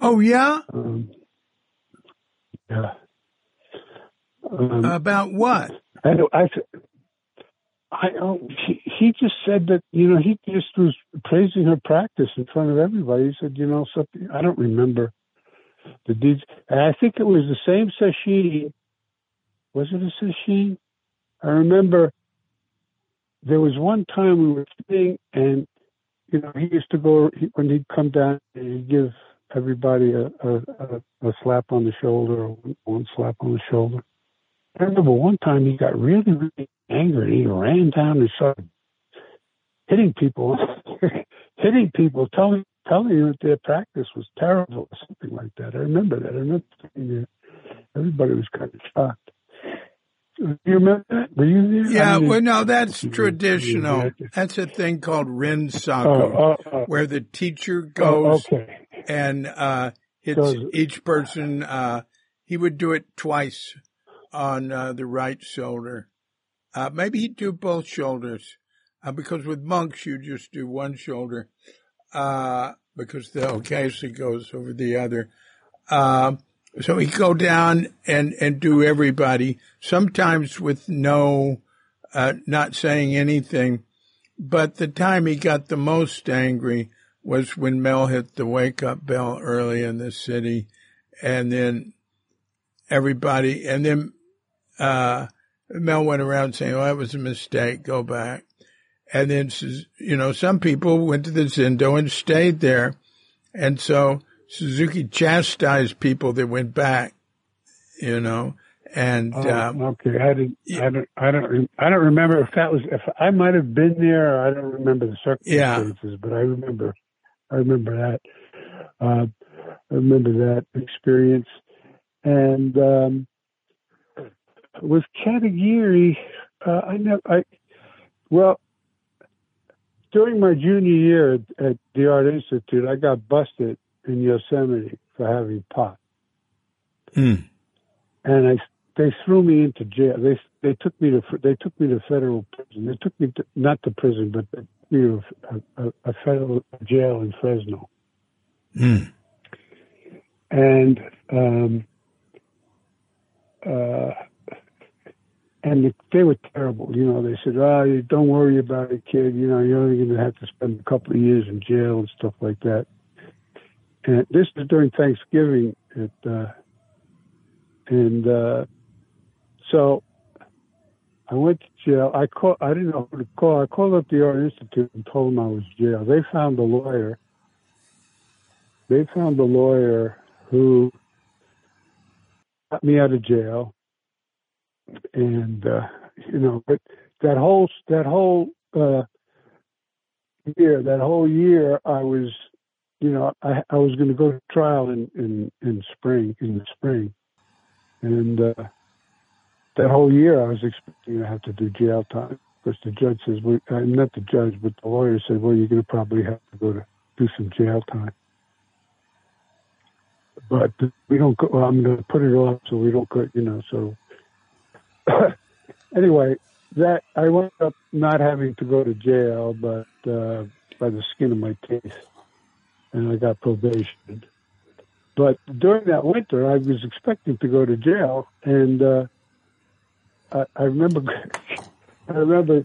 Oh yeah. Um, yeah. Um, About what? I, don't- I, I, oh, he, he just said that you know he just was praising her practice in front of everybody. He said, you know, something. I don't remember the deeds. And I think it was the same sesshin. Was it a sesshin? I remember there was one time we were sitting, and you know he used to go he, when he'd come down, he'd give everybody a, a, a, a slap on the shoulder or one slap on the shoulder. I remember one time he got really, really angry. He ran down and started hitting people, hitting people, telling telling you that their practice was terrible or something like that. I remember that. I remember thinking that everybody was kind of shocked. Do you remember that? Were you there? Yeah, I mean, well, no, that's traditional. That's a thing called Rin Oh, Sako, oh, oh, where the teacher oh, goes okay. and uh, hits Goes- each person. Uh, he would do it twice on uh, the right shoulder. Uh, maybe he'd do both shoulders, uh, because with monks you just do one shoulder, uh, because the okesa goes over the other. Um, so he'd go down and, and do everybody, sometimes with no, uh, not saying anything. But the time he got the most angry was when Mel hit the wake up bell early in the city and then everybody, and then, uh, Mel went around saying, oh, that was a mistake. Go back. And then, you know, some people went to the zendo and stayed there. And so Suzuki chastised people that went back, you know, and, Oh, um, okay, I didn't. I don't. I don't. I don't remember if that was. If I might have been there. I don't remember the Yeah. circumstances, but I remember. I remember that. Uh, I remember that experience, and um, with Katagiri, uh, I know, I well, during my junior year at, at the Art Institute, I got busted in Yosemite for having pot mm, and I they threw me into jail. They they took me to they took me to federal prison. They took me to, not to prison, but me to a, a, a federal jail in Fresno. Mm. And um, uh, and they were terrible. You know, they said, "Oh, don't worry about it, kid. You know, you're only going to have to spend a couple of years in jail and stuff like that." And this was during Thanksgiving, at, uh, and uh, so I went to jail. I call. I didn't know who to call. I called up the Art Institute and told them I was jail. They found a lawyer. They found a lawyer who got me out of jail and uh, you know, but that whole that whole uh, year, that whole year, I was, you know, I, I was going to go to trial in in in spring in the spring, and uh, that whole year I was expecting to have to do jail time because the judge says, well, uh, not the judge, but the lawyer said, well, you're going to probably have to go to do some jail time. But we don't go. Well, I'm going to put it off so we don't go. You know, so anyway, that I wound up not having to go to jail, but uh, by the skin of my teeth, and I got probation. But during that winter, I was expecting to go to jail, and uh, I, I remember, I remember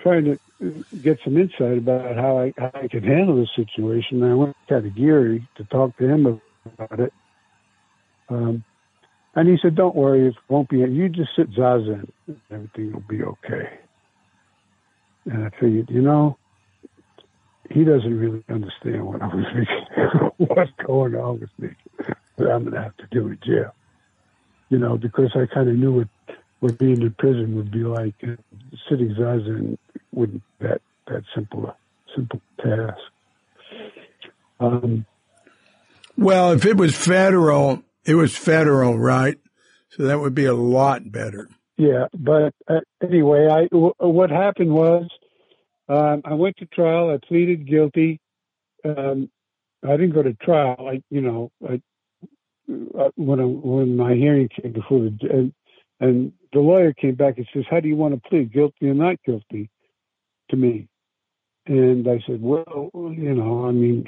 trying to get some insight about how I how I could handle the situation. And I went to Geary to talk to him about it. Um, and he said, "Don't worry, it won't be. You just sit zazen, and everything will be okay." And I figured, you know, he doesn't really understand what I was thinking, what's going on with me. That I'm gonna have to do in jail, you know, because I kind of knew what what being in prison would be like. Sitting zazen wouldn't that that simple simple task. Um, well, if it was federal, it was federal, right? So that would be a lot better. Yeah, but uh, anyway, I w- what happened was um, I went to trial. I pleaded guilty. Um, I didn't go to trial. I, you know, I, uh, when I, when my hearing came before the and, and the lawyer came back and says, "How do you want to plead, guilty or not guilty?" To me, and I said, "Well, you know, I mean,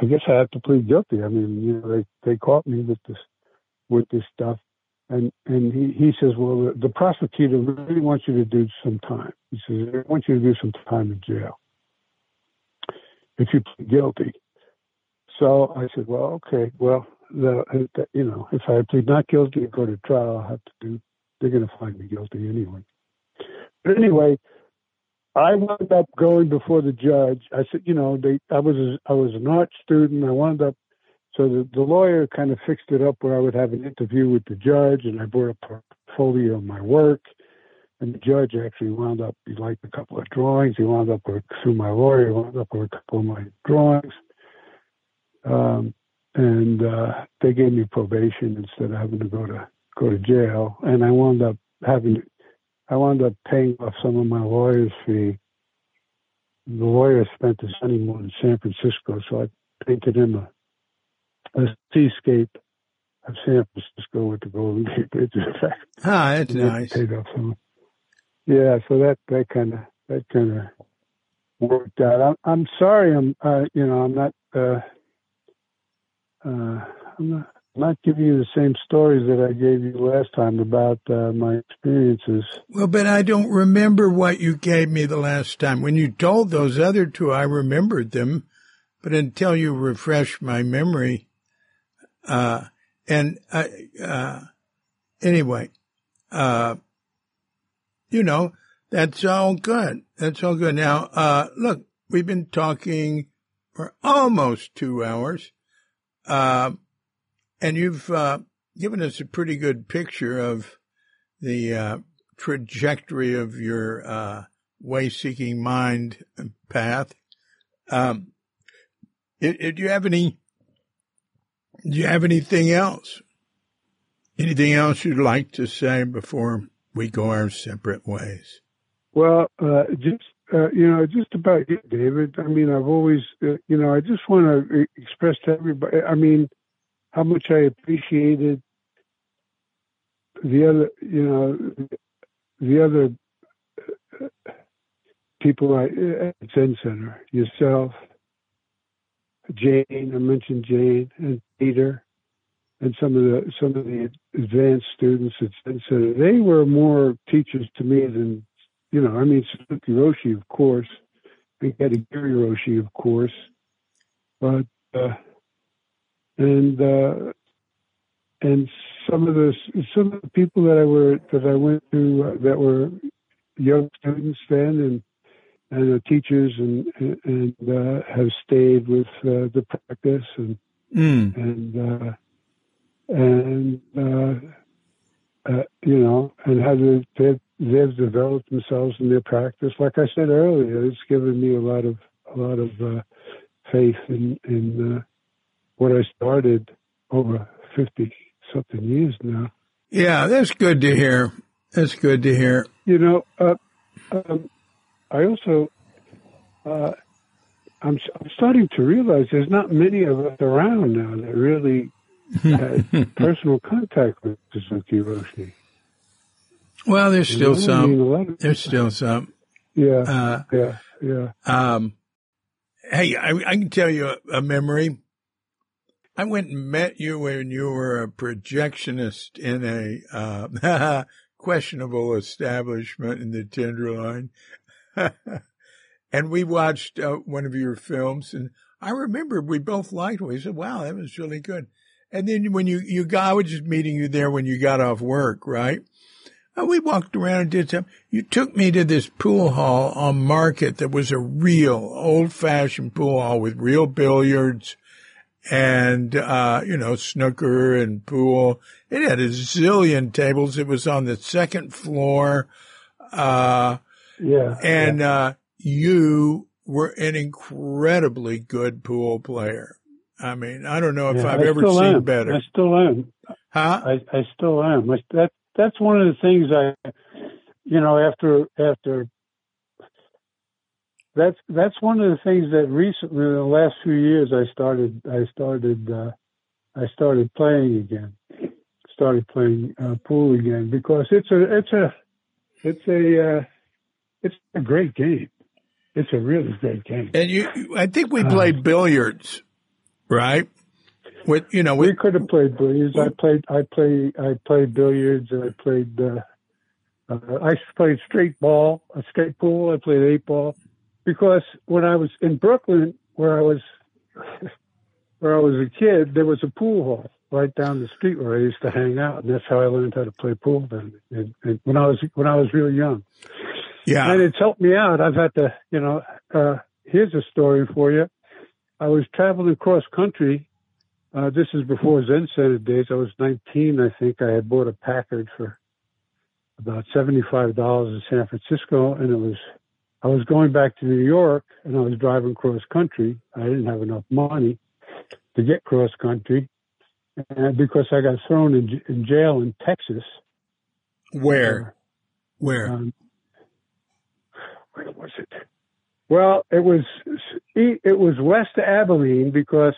I guess I have to plead guilty. I mean, you know, they they caught me with this with this stuff." And and he, he says, well, the, the prosecutor really wants you to do some time. He says, they want you to do some time in jail if you plead guilty. So I said, well, okay, well, the, you know, if I plead not guilty and go to trial, I'll have to do. They're going to find me guilty anyway. But anyway, I wound up going before the judge. I said, you know, they, I was a, I was an art student. I wound up so the, the lawyer kind of fixed it up where I would have an interview with the judge, and I brought a portfolio of my work. And the judge actually wound up, he liked a couple of drawings. He wound up with, through my lawyer, wound up with a couple of my drawings. Um, and uh, they gave me probation instead of having to go to go to jail. And I wound up having, I wound up paying off some of my lawyer's fee. The lawyer spent his honeymoon in San Francisco, so I painted him a a seascape of San Francisco with the Golden Gate Bridge effect. Ah, that's nice. Paid off some. Yeah, so that that kind of that kind of worked out. I'm I'm sorry. I'm uh, you know I'm not uh, uh, I'm not not giving you the same stories that I gave you last time about uh, my experiences. Well, but I don't remember what you gave me the last time. When you told those other two, I remembered them, but until you refresh my memory, uh, and uh, uh, anyway, uh, you know, that's all good. That's all good. Now, uh, look, we've been talking for almost two hours, uh, and you've given us a pretty good picture of the trajectory of your way-seeking mind path. Um, do you have any do you have anything else? Anything else you'd like to say before we go our separate ways? Well, uh, just uh, you know, just about you, David. I mean, I've always, uh, you know, I just want to express to everybody. I mean, how much I appreciated the other, you know, the other people at Zen Center, yourself, Jane, I mentioned Jane and Peter, and some of the some of the advanced students at Zen Center. They were more teachers to me than you know. I mean, Suzuki Roshi, of course, and Katagiri Roshi, of course, but uh, and uh, and some of the some of the people that I were that I went to uh, that were young students then and and the teachers and and uh, have stayed with uh, the practice and Mm. and uh, and uh, uh, you know and how they they've, they've developed themselves in their practice. Like I said earlier, it's given me a lot of a lot of uh, faith in in uh, what I started over fifty something years now. Yeah, that's good to hear. That's good to hear. You know, uh, um, I also, uh, I'm, I'm starting to realize there's not many of us around now that really had personal contact with Suzuki Roshi. Well, there's still some. mean, a lot There's still some. yeah, Uh, yeah, yeah. Um, hey, I, I can tell you a, a memory. I went and met you when you were a projectionist in a uh, questionable establishment in the Tenderloin, and we watched uh, one of your films. And I remember we both liked it. We said, "Wow, that was really good." And then when you you got, I was just meeting you there when you got off work, right? Uh, we walked around and did some. You took me to this pool hall on Market that was a real old fashioned pool hall with real billiards and, uh, you know, snooker and pool. It had a zillion tables. It was on the second floor. Uh, Yeah. and, uh, you were an incredibly good pool player. I mean, I don't know if Yeah, I've I ever seen am. better. I still am. Huh? I, I still am. I, that that's one of the things I, you know, after after. That's that's one of the things that recently, in the last few years, I started I started uh, I started playing again, started playing uh, pool again because it's a it's a it's a uh, it's a great game. It's a really great game. And you, I think we played billiards, right? With, you know, We we, could have played billiards. I played. I played. I played billiards, and I played. Uh, uh, I played straight ball, a straight pool. I played eight ball, because when I was in Brooklyn, where I was, where I was a kid, there was a pool hall right down the street where I used to hang out, and that's how I learned how to play pool. Then, and, and when I was when I was real young, yeah. and it's helped me out. I've had to, you know. Uh, here's a story for you. I was traveling cross country uh, this is before Zen Center days. I was 19, I think. I had bought a Packard for about $75 in San Francisco, and it was, I was going back to New York, and I was driving cross country. I didn't have enough money to get cross country, and because I got thrown in, in jail in Texas. Where? Where? Um, where was it? Well, it was it was west of Abilene because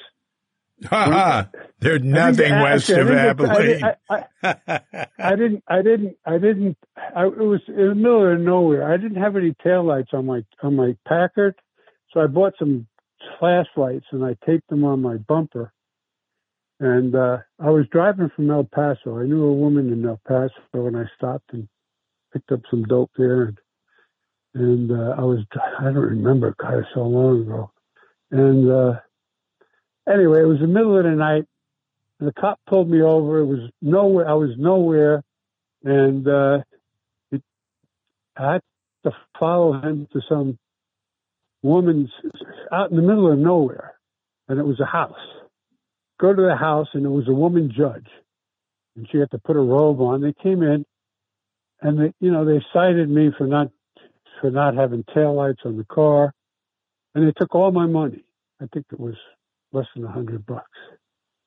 Ha nothing west actually, of I I Abilene. I- I- I didn't, I didn't, I didn't, I, it was in the middle of nowhere. I didn't have any taillights on my, on my Packard. So I bought some flashlights and I taped them on my bumper. And, uh, I was driving from El Paso. I knew a woman in El Paso and I stopped and picked up some dope there. And, and, uh, I was, I don't remember, God, so long ago. And, uh, anyway, it was the middle of the night and the cop pulled me over. It was nowhere. I was nowhere, and uh, it, I had to follow him to some woman's out in the middle of nowhere, and it was a house. Go to the house, and it was a woman judge, and she had to put a robe on. They came in, and they, you know, they cited me for not for not having taillights on the car, and they took all my money. I think it was less than a hundred bucks.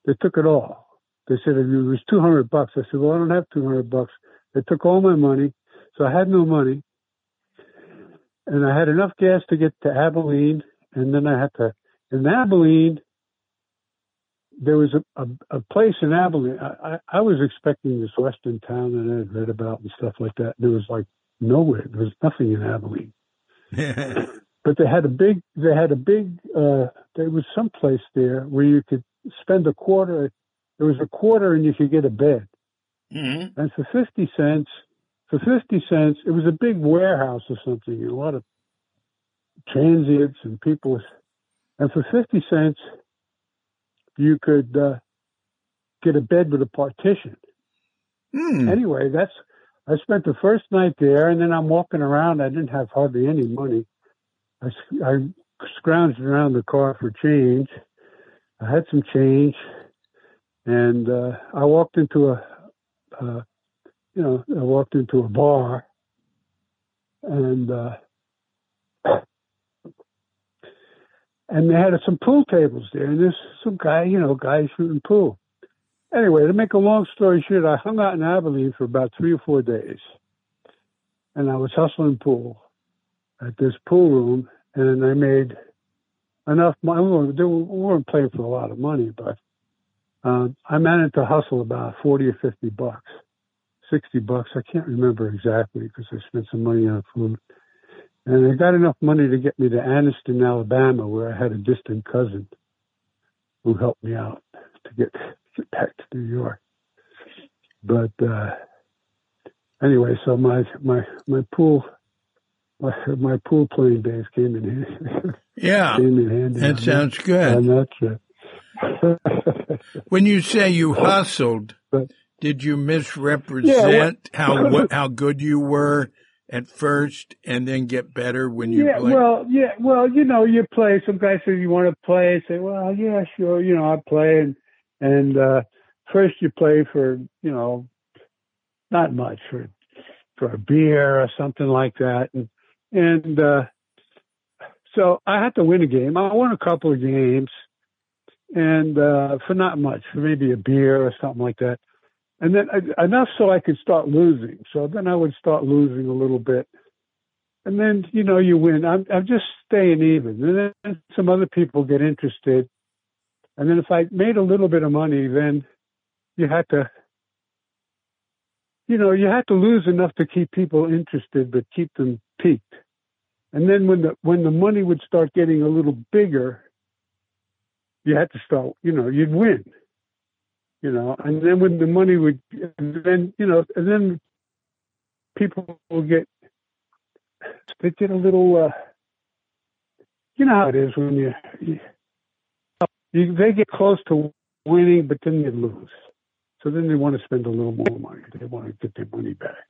They took it all. They said if it was two hundred bucks. I said, well, I don't have two hundred bucks. They took all my money, so I had no money, and I had enough gas to get to Abilene, and then I had to in Abilene. There was a, a, a place in Abilene. I, I, I was expecting this western town that I had read about and stuff like that. There was like nowhere. There was nothing in Abilene. but they had a big, they had a big, uh, there was some place there where you could spend a quarter. There was a quarter and you could get a bed. Mm-hmm. And for 50 cents, for 50 cents, it was a big warehouse or something, a lot of transients and people. And for 50 cents, you could uh, get a bed with a partition. Mm. Anyway, that's I spent the first night there, and then I'm walking around. I didn't have hardly any money. I, I scrounged around the car for change. I had some change, and uh, I walked into a, uh, you know, I walked into a bar, and uh, and they had some pool tables there, and there's some guy, you know, guy shooting pool. Anyway, to make a long story short, I hung out in Abilene for about three or four days, and I was hustling pool at this pool room, and I made enough money. We weren't playing for a lot of money, but um, I managed to hustle about forty or fifty bucks, sixty bucks. I can't remember exactly because I spent some money on food. And I got enough money to get me to Anniston, Alabama, where I had a distant cousin who helped me out to get, get back to New York. But uh, anyway, so my my my pool my, my pool playing days came in handy. Yeah, came in handy. that sounds good. On that trip. when you say you hustled, But- did you misrepresent how what, how good you were at first, and then get better when you yeah, played? well, yeah, well, you know, you play. Some guys say you want to play. Say, well, yeah, sure, you know, I play, and and uh, first you play for, you know, not much for for a beer or something like that, and and uh, so I had to win a game. I won a couple of games, and uh, for not much, for maybe a beer or something like that. And then enough so I could start losing. So then I would start losing a little bit and then you know you win. I'm I'm just staying even, and then some other people get interested, and then if I made a little bit of money, then you had to, you know, you had to lose enough to keep people interested, but keep them peaked. And then when the when the money would start getting a little bigger, you had to start, you know, you'd win, you know, and then when the money would, and then you know, and then people will get they get a little uh you know how it is when you, you, you they get close to winning but then they lose. So then they want to spend a little more money. They want to get their money back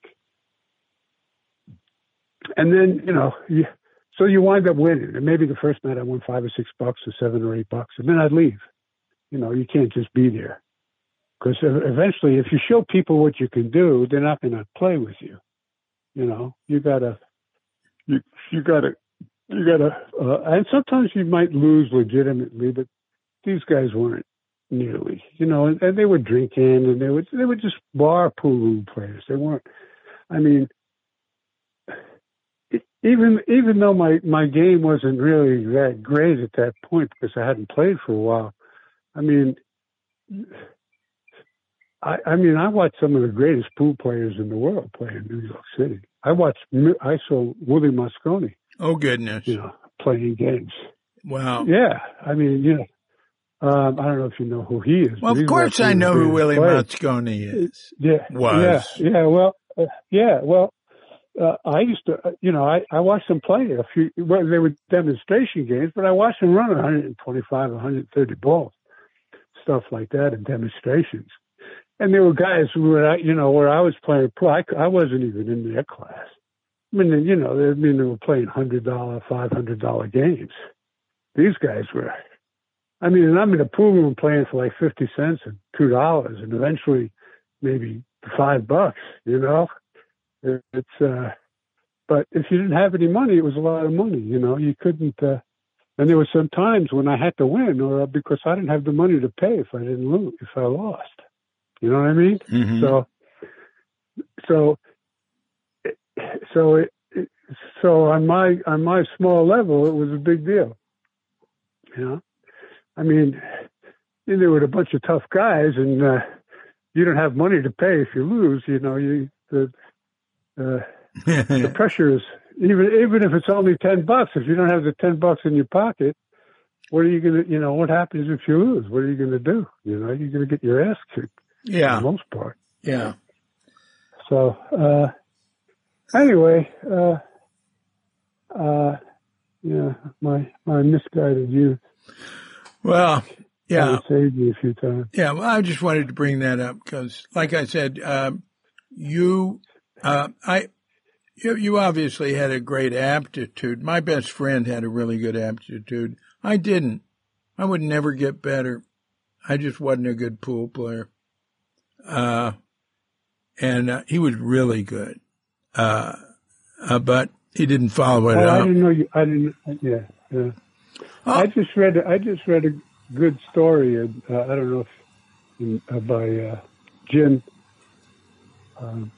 and then you know you so you wind up winning. And maybe the first night i won five or six bucks or seven or eight bucks and then i'd leave. You know you can't just be there. Because eventually if you show people what you can do they're not going to play with you. You know you gotta you you gotta you gotta uh, and sometimes you might lose legitimately but these guys weren't nearly you know and, and they were drinking and they were they were just bar pool room players. They weren't i mean even even though my my game wasn't really that great at that point because i hadn't played for a while i mean I, I mean, I watched some of the greatest pool players in the world play in New York City. I watched, I saw Willie Mosconi, oh goodness! you know, playing games. Wow. Yeah, I mean, you know, um, I don't know if you know who he is. Well, of course I know who Willie. Mosconi is. Yeah, was. yeah, yeah. Well, uh, yeah, well, uh, I used to, uh, you know, I, I watched them play a few. Well, they were demonstration games, but I watched them run 125, 130 balls, stuff like that, in demonstrations. And there were guys who were, you know, where I was playing. I, I wasn't even in their class. I mean, you know, they, I mean, they were playing hundred dollar, five hundred dollar games. These guys were. I mean, and I'm in a pool room playing for like fifty cents and two dollars, and eventually maybe five bucks. You know, it's. uh But if you didn't have any money, it was a lot of money. You know, you couldn't. uh And there were some times when I had to win, or because I didn't have the money to pay if I didn't lose, if I lost. You know what I mean? Mhm. So, so, so it, it, so on my on my small level, it was a big deal. You know, I mean, there were a bunch of tough guys, and uh, you don't have money to pay if you lose. You know, you the uh, the pressure is even even if it's only ten bucks, if you don't have the ten bucks in your pocket, what are you gonna? You know, what happens if you lose? What are you gonna do? You know, you're gonna get your ass kicked for Yeah. the most part. Yeah. So uh, anyway, uh, uh, yeah, my my misguided youth Well, yeah. saved me a few times. Yeah, well, I just wanted to bring that up because, like I said, um, you, uh, I, you, you obviously had a great aptitude. My best friend had a really good aptitude. I didn't. I would never get better. I just wasn't a good pool player. Uh, and uh, he was really good. Uh, uh, but he didn't follow it Oh, I up. didn't know you. I didn't. Yeah, yeah. Oh. I just read. I just read a good story. Uh, I don't know if uh, by uh, Jim. Um,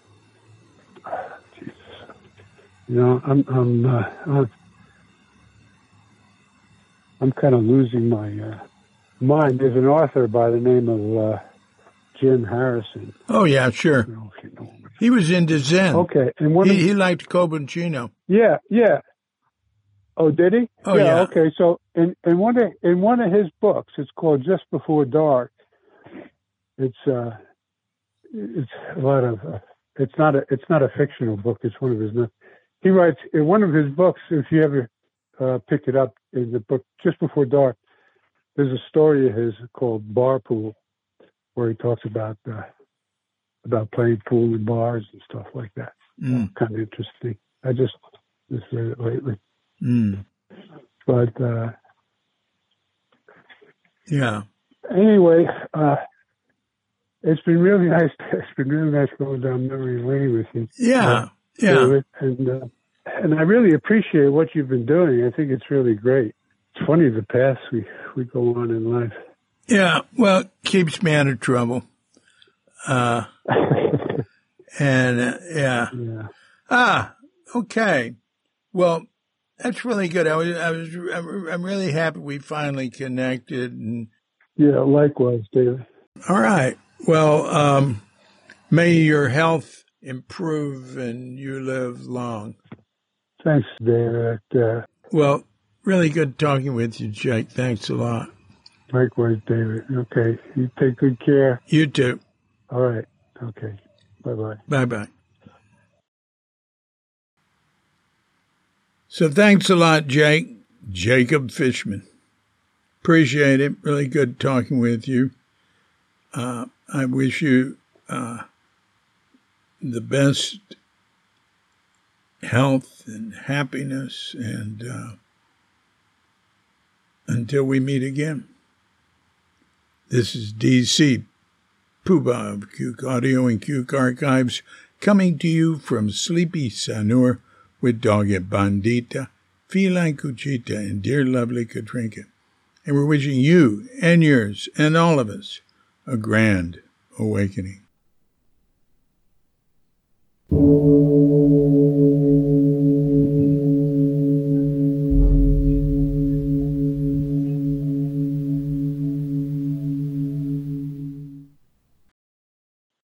you know, I'm I'm uh, I'm, I'm kind of losing my uh, mind. There's an author by the name of uh, Jim Harrison. Oh yeah, sure. don't know you know. He was into Zen. Okay, and one of He, he liked Kobun Chino. Yeah, yeah. Oh, did he? Oh, yeah. Okay, so in in one of in one of his books, it's called Just Before Dark. It's uh, it's a lot of. Uh, it's not a it's not a fictional book. It's one of his. He writes in one of his books. If you ever uh, pick it up in the book Just Before Dark, there's a story of his called Bar Pool, where he talks about uh, about playing pool in bars and stuff like that Mm, kind of interesting. I just just read it lately, mm, but uh, yeah. anyway, uh, it's been really nice. It's been really nice going down memory lane with you, Yeah. Yeah. And uh, and I really appreciate what you've been doing. I think it's really great. It's funny the paths we we go on in life. Yeah, well, keeps me out of trouble. Uh, and uh, yeah. yeah. Ah, okay. Well, that's really good. I was, I was, I'm I'm really happy we finally connected. And Yeah. Likewise, David. all right. Well, um, may your health improve and you live long. Thanks, David. Uh, Well, really good talking with you, Jake. Thanks a lot. likewise, David. Okay. You take good care. You too. All right. Okay. Bye bye. Bye bye. So thanks a lot, Jake. Jacob Fishman. Appreciate it. Really good talking with you. Uh, I wish you uh, the best health and happiness, and uh, until we meet again. This is DC Poobah of Cuke Audio and Cuke Archives, coming to you from Sleepy Sanur with Dogget Bandita, Feline Cuchita, and dear lovely Katrinka. And we're wishing you and yours and all of us a grand awakening. Thank you.